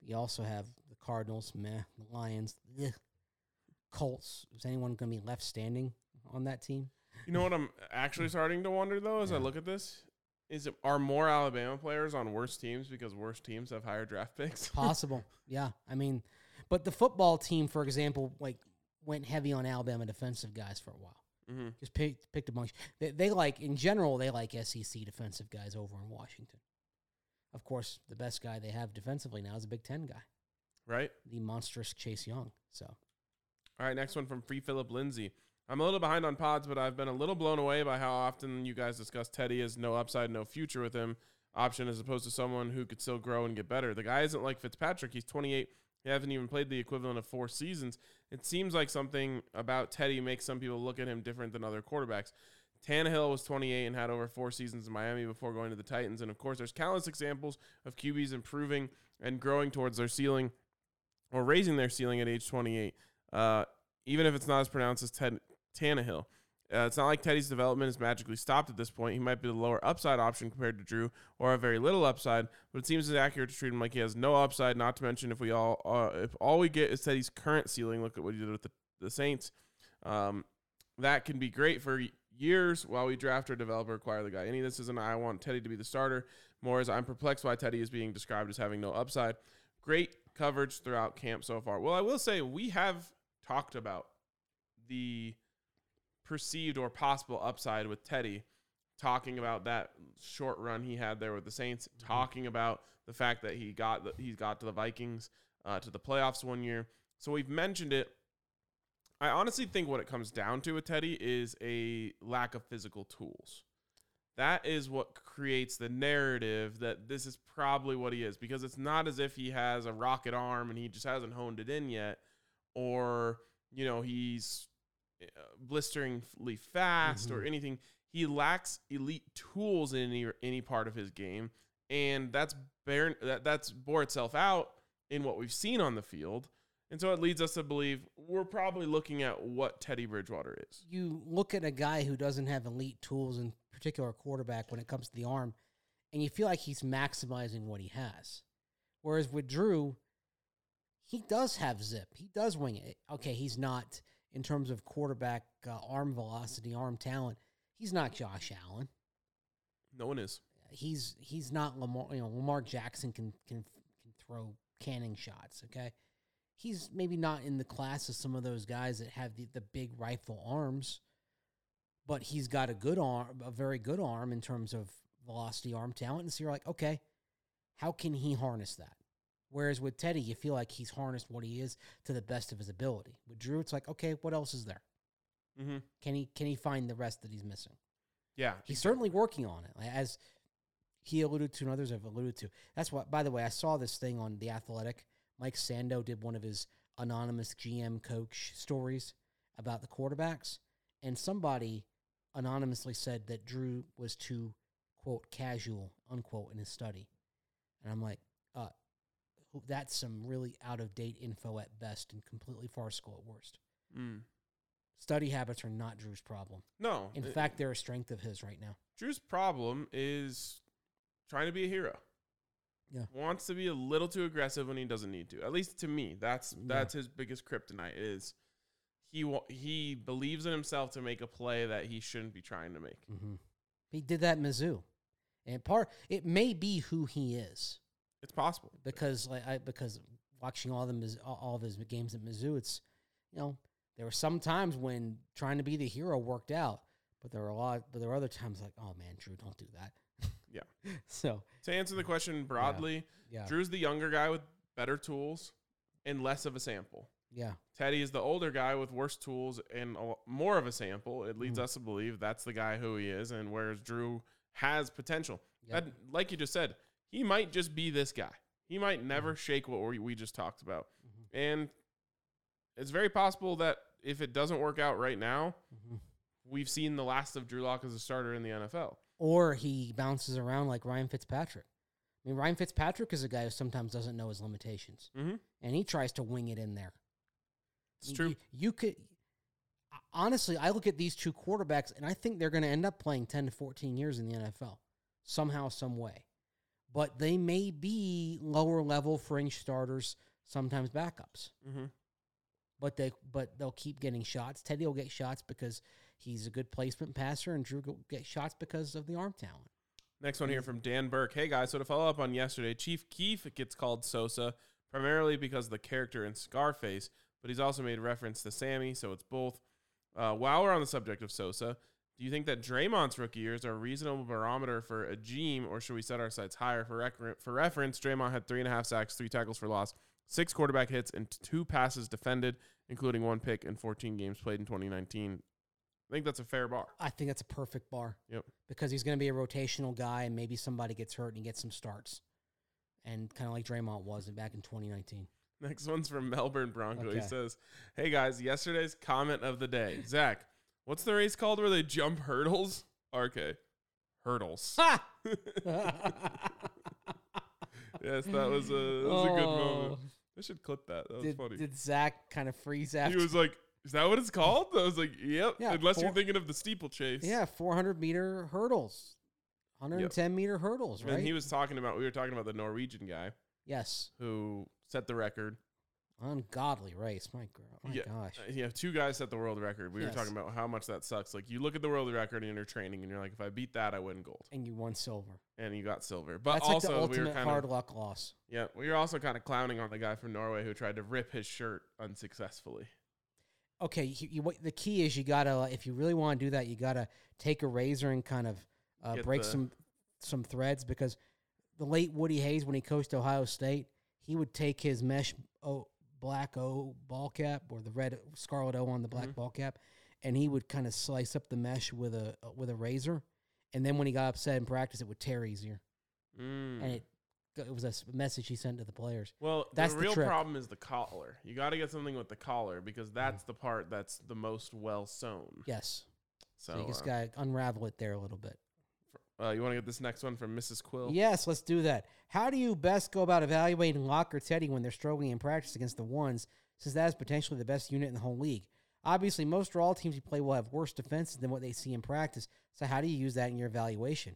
You also have the Cardinals, meh, the Lions, ugh. Colts. Is anyone going to be left standing on that team? You know what I'm actually starting to wonder though as I look at this is it, are more Alabama players on worse teams because worse teams have higher draft picks? Possible. yeah. I mean, but the football team, for example, like went heavy on Alabama defensive guys for a while. Hmm Just picked picked a bunch. They, they like in general they like SEC defensive guys over in Washington. Of course, the best guy they have defensively now is a Big Ten guy, Right. the monstrous Chase Young. So All right, next one from Free Phillip Lindsay. I'm a little behind on pods, but I've been a little blown away by how often you guys discuss Teddy as no upside, no future with him option as opposed to someone who could still grow and get better. The guy isn't like Fitzpatrick. He's 28. He hasn't even played the equivalent of four seasons. It seems like something about Teddy makes some people look at him different than other quarterbacks. Tannehill was 28 and had over four seasons in Miami before going to the Titans. And of course, there's countless examples of QBs improving and growing towards their ceiling or raising their ceiling at age 28, uh, even if it's not as pronounced as Ted Tannehill. Uh, it's not like Teddy's development is magically stopped at this point. He might be the lower upside option compared to Drew, or a very little upside. But it seems inaccurate to treat him like he has no upside. Not to mention, if we all uh, if all we get is Teddy's current ceiling, look at what he did with the, the Saints. Um, that can be great for years while we draft or develop or acquire the guy. Any of this isn't I want Teddy to be the starter. More as I'm perplexed why Teddy is being described as having no upside. Great coverage throughout camp so far. Well, I will say we have talked about the perceived or possible upside with Teddy, talking about that short run he had there with the Saints, talking about the fact that he got the, he got to the Vikings uh, to the playoffs one year. So we've mentioned it. I honestly think what it comes down to with Teddy is a lack of physical tools. that is what creates the narrative that this is probably what he is because it's not as if he has a rocket arm and he just hasn't honed it in yet or you know he's Uh, blisteringly fast or mm-hmm. anything he lacks elite tools in any any part of his game and that's bear, that that's bore itself out in what we've seen on the field and so it leads us to believe we're probably looking at what Teddy Bridgewater is. You look at a guy who doesn't have elite tools, in particular quarterback, when it comes to the arm, and you feel like he's maximizing what he has. Whereas with Drew, he does have zip. He does wing it. Okay, he's not in terms of quarterback uh, arm velocity, arm talent. He's not Josh Allen. No one is. He's he's not Lamar. You know, Lamar Jackson can can can throw canning shots. Okay, he's maybe not in the class of some of those guys that have the, the big rifle arms, but he's got a good arm, a very good arm in terms of velocity, arm talent. And so you're like, okay, how can he harness that? Whereas with Teddy, you feel like he's harnessed what he is to the best of his ability. With Drew, it's like, okay, what else is there? Mm-hmm. Can he can he find the rest that he's missing? Yeah. He's certainly working on it, as he alluded to and others have alluded to. That's what. By the way, I saw this thing on the Athletic. Mike Sando did one of his anonymous GM coach stories about the quarterbacks, and somebody anonymously said that Drew was too quote casual unquote in his study, and I'm like, uh, that's some really out of date info at best and completely farcical at worst. Mm. Study habits are not Drew's problem. No. In it- fact, they're a strength of his right now. Drew's problem is trying to be a hero. Yeah. Wants to be a little too aggressive when he doesn't need to. At least to me, that's that's his biggest kryptonite is he wa- he believes in himself to make a play that he shouldn't be trying to make. Mm-hmm. He did that at Mizzou, and part it may be who he is It's possible. because like I because watching all the all all of his games at Mizzou, it's you know there were some times when trying to be the hero worked out, but there were a lot, but there were other times like oh man, Drew, don't do that. Yeah. So To answer the question broadly, yeah, Drew's the younger guy with better tools and less of a sample. yeah, Teddy is the older guy with worse tools and a, more of a sample. It Mm. leads us to believe that's the guy who he is, and whereas Drew has potential. Yep. That, like you just said, he might just be this guy. He might never Mm-hmm. shake what we, we just talked about, and it's very possible that if it doesn't work out right now, Mm-hmm. we've seen the last of Drew Lock as a starter in the NFL. or he bounces around like Ryan Fitzpatrick. I mean, Ryan Fitzpatrick is a guy who sometimes doesn't know his limitations, Mm-hmm. and he tries to wing it in there. It's You- true. You, you could honestly, I look at these two quarterbacks, and I think they're going to end up playing ten to fourteen years in the NFL somehow, some way. But they may be lower level fringe starters, sometimes backups. Mm-hmm. But they but they'll keep getting shots. Teddy will get shots because he's a good placement passer, and Drew will get shots because of the arm talent. Next one here from Dan Burke. Hey guys, so to follow up on yesterday, Chief Keef gets called Sosa primarily because of the character in Scarface, but he's also made reference to Sammy, so it's both. Uh, while we're on the subject of Sosa, do you think that Dre'Mont's rookie years are a reasonable barometer for Agim, or should we set our sights higher? For, rec- for reference, Dre'Mont had three and a half sacks, three tackles for loss, six quarterback hits, and two passes defended, including one pick in 14 games played in 2019. I think that's a fair bar. I think that's a perfect bar. Yep. because he's going to be a rotational guy, and maybe somebody gets hurt and he gets some starts, and kind of like Dre'Mont was back in 2019. Next one's from Melbourne Bronco. He says, Hey guys, yesterday's comment of the day. Zach, what's the race called where they jump hurdles? RK. Hurdles. yes, that was a that was a good oh. moment. I should clip that. That was Oh. Did, funny. did Zach kind of freeze after? he was like, Is that what it's called? I was like, Yep. Yeah, Unless you're four- thinking of the steeplechase. yeah, 400 meter hurdles, 110 meter hurdles, right? And he was talking about we were talking about the Norwegian guy yes, who set the record. Ungodly race. My, girl, my yeah, gosh. uh, Yeah, two guys set the world record. We Yes. were talking about how much that sucks. Like you look at the world record in your training, and you're like, if I beat that, I win gold, And you won silver. and you got silver. But That's also, like the we were kind of hard of luck loss. yeah, we were also kind of clowning on the guy from Norway who tried to rip his shirt unsuccessfully. okay, you, you, what- the key is you gotta if you really want to do that, you gotta take a razor and kind of uh, break the- some some threads because the late Woody Hayes when he coached Ohio State, he would take his mesh o, black O ball cap or the red scarlet O on the Mm-hmm. black ball cap, and he would kind of slice up the mesh with a with a razor, And then when he got upset in practice, it would tear easier, Mm. and it it was a message he sent to the players. Well, That's the the real trick. problem is the collar. You got to get something with the collar because that's the part that's the most well sewn. Yes, So, so you just uh, got to unravel it there a little bit. Uh, you want to get this next one from Mrs. Quill? Yes, let's do that. How do you best go about evaluating Lock or Teddy when they're struggling in practice against the ones, since that is potentially the best unit in the whole league? Obviously, most or all teams you play will have worse defenses than what they see in practice. So, how do you use that in your evaluation?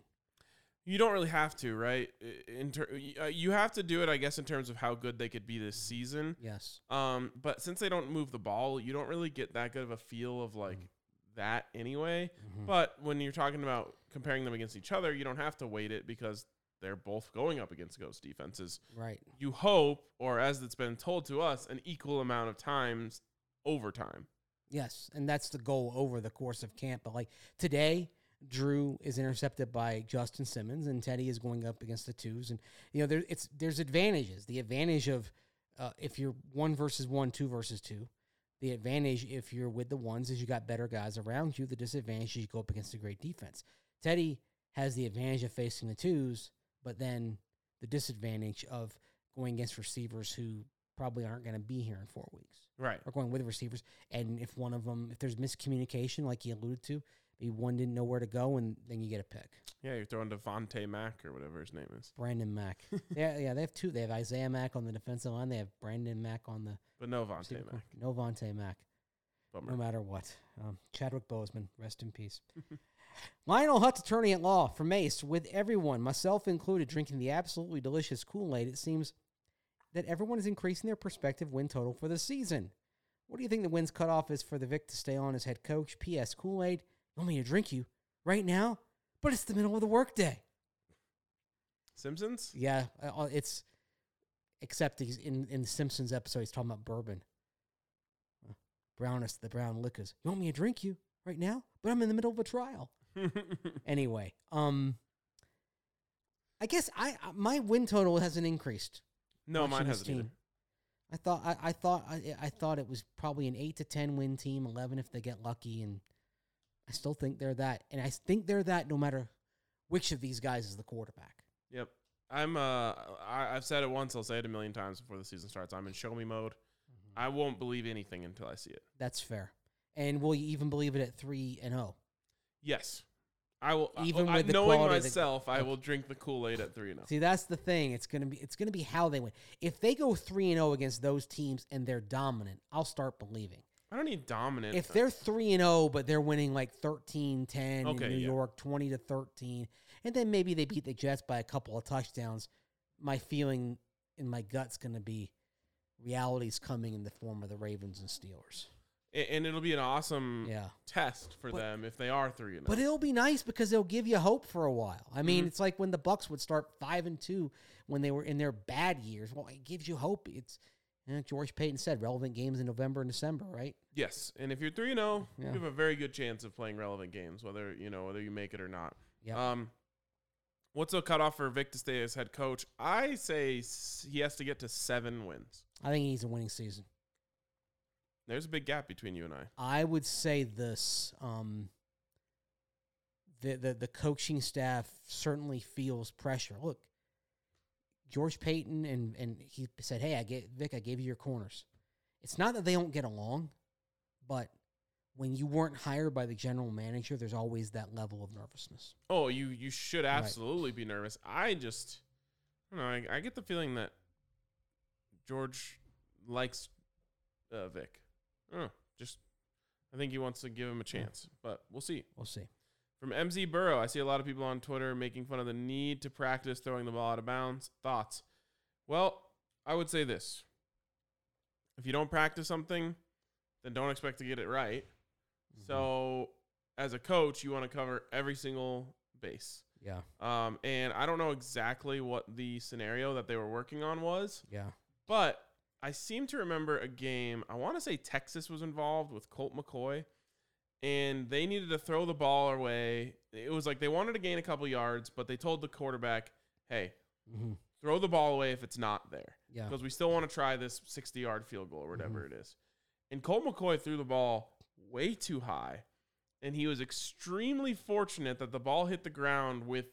You don't really have to, right? In ter- uh, you have to do it, I guess, in terms of how good they could be this season. Yes. Um, but since they don't move the ball, you don't really get that good of a feel of like that anyway. But when you're talking about comparing them against each other, you don't have to weight it because they're both going up against ghost defenses. Right. You hope, or as it's been told to us, an equal amount of times over time. Yes, and that's the goal over the course of camp. But like today, Drew is intercepted by Justin Simmons, and Teddy is going up against the twos, and you know there it's there's advantages. The advantage of uh, if you're one versus one, two versus two. The advantage if you're with the ones is you got better guys around you. The disadvantage is you go up against a great defense. Teddy has the advantage of facing the twos, but then the disadvantage of going against receivers who probably aren't going to be here in four weeks Right. or going with receivers. And if one of them, if there's miscommunication, like you alluded to, maybe one didn't know where to go, and then you get a pick. Yeah, you're throwing Devontae Mack or whatever his name is. Brandon Mack. yeah, yeah, they have two. They have Isaiah Mack on the defensive line. They have Brandon Mack on the But no Vontae. Mack. No Vontae Mack. Bummer. No matter what. Um, Chadwick Boseman, rest in peace. Lionel Hutz attorney at law for Mace, with everyone, myself included, drinking the absolutely delicious Kool Aid. It seems that everyone is increasing their prospective win total for the season. What do you think the wins cutoff is for the Vic to stay on as head coach? P.S. Kool Aid, want me to drink you right now? But it's the middle of the workday. Simpsons? Yeah, uh, it's except he's in in the Simpsons episode. He's talking about bourbon. Uh, Brownest, the brown liquors. You want me to drink you right now? But I'm in the middle of a trial. anyway, um, I guess I my win total hasn't increased. No, mine hasn't either. I thought I, I thought I, I thought it was probably an eight to ten win team, eleven if they get lucky, and I still think they're that, and I think they're that no matter which of these guys is the quarterback. Yep. I'm uh I, I've said it once, I'll say it a million times before the season starts. I'm in show me mode. Mm-hmm. I won't believe anything until I see it. That's fair. And will you even believe it at three and oh? zero? Yes. I will Even I, with the knowing of the- myself, I will drink the Kool-Aid at 3 and 0. See, that's the thing. It's gonna be it's gonna be how they win. If they go three and zero against those teams and they're dominant, I'll start believing. I don't need dominant. If they're three and zero, but they're winning like 13-10 Okay, in New yeah. York, twenty to thirteen, and then maybe they beat the Jets by a couple of touchdowns, my feeling in my gut's gonna be reality's coming in the form of the Ravens and Steelers. A- and it'll be an awesome Yeah. test for But- them if they are 3 and oh. But it'll be nice because they'll give you hope for a while. I Mm-hmm. mean, it's like when the Bucks would start five and two when they were in their bad years. Well, it gives you hope. It's you know, George Paton said relevant games in November and December, right? Yes, and if you're 3 and 0, Yeah. you have a very good chance of playing relevant games whether, you know, whether you make it or not. Yeah. Um What's the cutoff for Vic to stay as head coach? I say he has to get to 7 wins. I think he's a winning season. There's a big gap between you and I. I would say this: um, the the the coaching staff certainly feels pressure. Look, George Paton and and he said, "Hey, I get Vic. I gave you your corners." It's not that they don't get along, but when you weren't hired by the general manager, there's always that level of nervousness. Oh, you you should absolutely be nervous. I just, I don't know. I, I get the feeling that George likes uh, Vic. I. Just, I think he wants to give him a chance, but we'll see. We'll see. From MZ Burrow, I see a lot of people on Twitter making fun of the need to practice throwing the ball out of bounds. Thoughts? Well, I would say this: if you don't practice something, then don't expect to get it right. So, as a coach, you want to cover every single base. Yeah, Um, and I don't know exactly what the scenario that they were working on was, yeah, but I seem to remember a game. I want to say Texas was involved with Colt McCoy, and they needed to throw the ball away. It was like they wanted to gain a couple yards, but they told the quarterback, "Hey, hmm throw the ball away if it's not there, yeah. because we still want to try this 60-yard field goal or whatever it is." And Colt McCoy threw the ball way too high, and he was extremely fortunate that the ball hit the ground with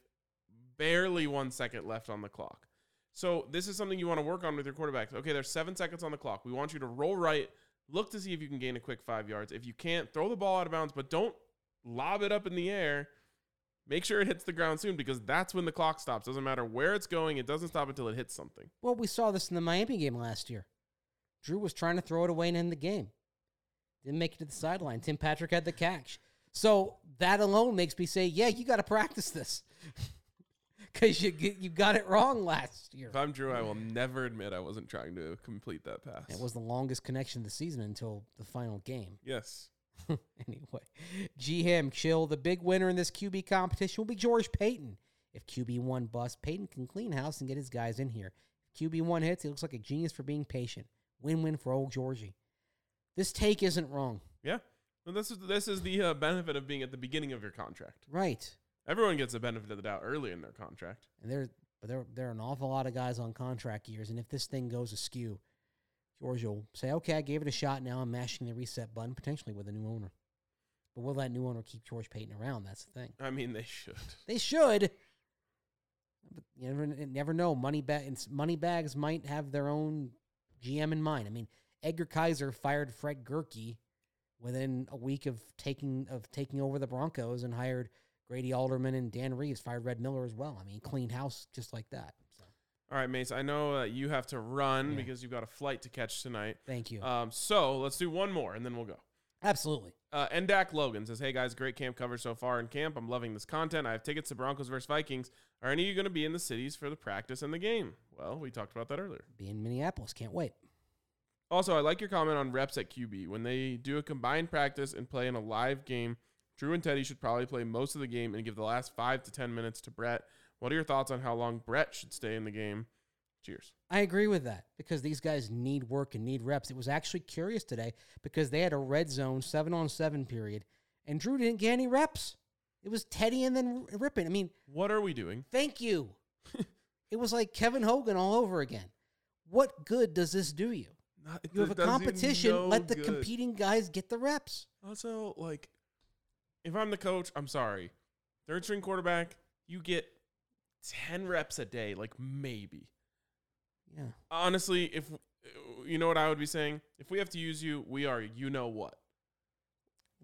barely one second left on the clock. So this is something you want to work on with your quarterbacks. Okay, there's seven seconds on the clock. We want you to roll right, look to see if you can gain a quick five yards. If you can't, throw the ball out of bounds, but don't lob it up in the air. Make sure it hits the ground soon because that's when the clock stops. Doesn't matter where it's going, it doesn't stop until it hits something. Well, we saw this in the Miami game last year. Drew was trying to throw it away and end the game. Didn't make it to the sideline. Tim Patrick had the catch. So that alone makes me say, yeah, you got to practice this because you get- you got it wrong last year. If I'm Drew, I will never admit I wasn't trying to complete that pass. It was the longest connection of the season until the final game. yes. anyway, G Ham chill. The big winner in this QB competition will be George Paton. If QB one busts, Paton can clean house and get his guys in here. If QB one hits, he looks like a genius for being patient. Win win for old Georgie. This take isn't wrong, Yeah. Well, this is this is the uh, benefit of being at the beginning of your contract. right? Everyone gets the benefit of the doubt early in their contract. And there, but there, there are an awful lot of guys on contract years, and if this thing goes askew, George will say, "Okay, I gave it a shot. Now I'm mashing the reset button, potentially with a new owner." But will that new owner keep George Paton around? That's the thing. I mean, they should. They should. But you never, never know. Money, ba- money bags might have their own GM in mind. I mean, Edgar Kaiser fired Fred Gehrke within a week of taking of taking over the Broncos and hired Grady Alderman and Dan Reeves. Fired Red Miller as well. I mean, clean house just like that. So All right, Mace. I know uh, you have to run because you've got a flight to catch tonight. thank you. Um, so let's do one more and then we'll go. Absolutely. Uh, Endak Logan says, "Hey guys, great camp coverage so far in camp. I'm loving this content. I have tickets to Broncos versus Vikings. Are any of you going to be in the cities for the practice and the game? Well, we talked about that earlier. Be in Minneapolis. Can't wait. Also, I like your comment on reps at QB. When they do a combined practice and play in a live game, Drew and Teddy should probably play most of the game and give the last five to ten minutes to Brett. What are your thoughts on how long Brett should stay in the game? Cheers. I agree with that because these guys need work and need reps. It was actually curious today because they had a red zone seven on seven period, and Drew didn't get any reps. It was Teddy and then Rypien. I mean, What are we doing? thank you. it was like Kevin Hogan all over again. What good does this do you? Not- You have a it does you competition. no let the good. competing guys get the reps. Also, like, if I'm the coach, I'm sorry. Third string quarterback, you get 10 reps a day, like maybe. Yeah. Honestly, if you know what I would be saying, if we have to use you, we are you know what.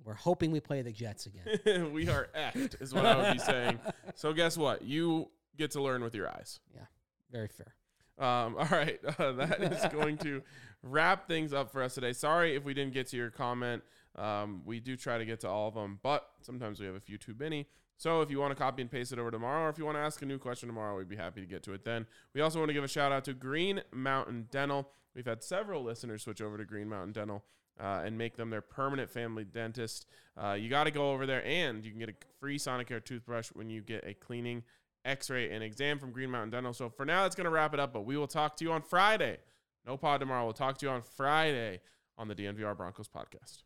We're hoping we play the Jets again. we are effed, is what I would be saying. So, guess what? You get to learn with your eyes. yeah. Very fair. Um, all right, uh, that is going to wrap things up for us today. Sorry if we didn't get to your comment. Um, we do try to get to all of them, but sometimes we have a few too many. So if you want to copy and paste it over tomorrow, or if you want to ask a new question tomorrow, we'd be happy to get to it then. We also want to give a shout out to Green Mountain Dental. We've had several listeners switch over to Green Mountain Dental. Uh, and make them their permanent family dentist. Uh, you got to go over there, and you can get a free Sonicare toothbrush when you get a cleaning x-ray and exam from Green Mountain Dental. So for now, that's going to wrap it up, but we will talk to you on Friday. No pod tomorrow. We'll talk to you on Friday on the DNVR Broncos podcast.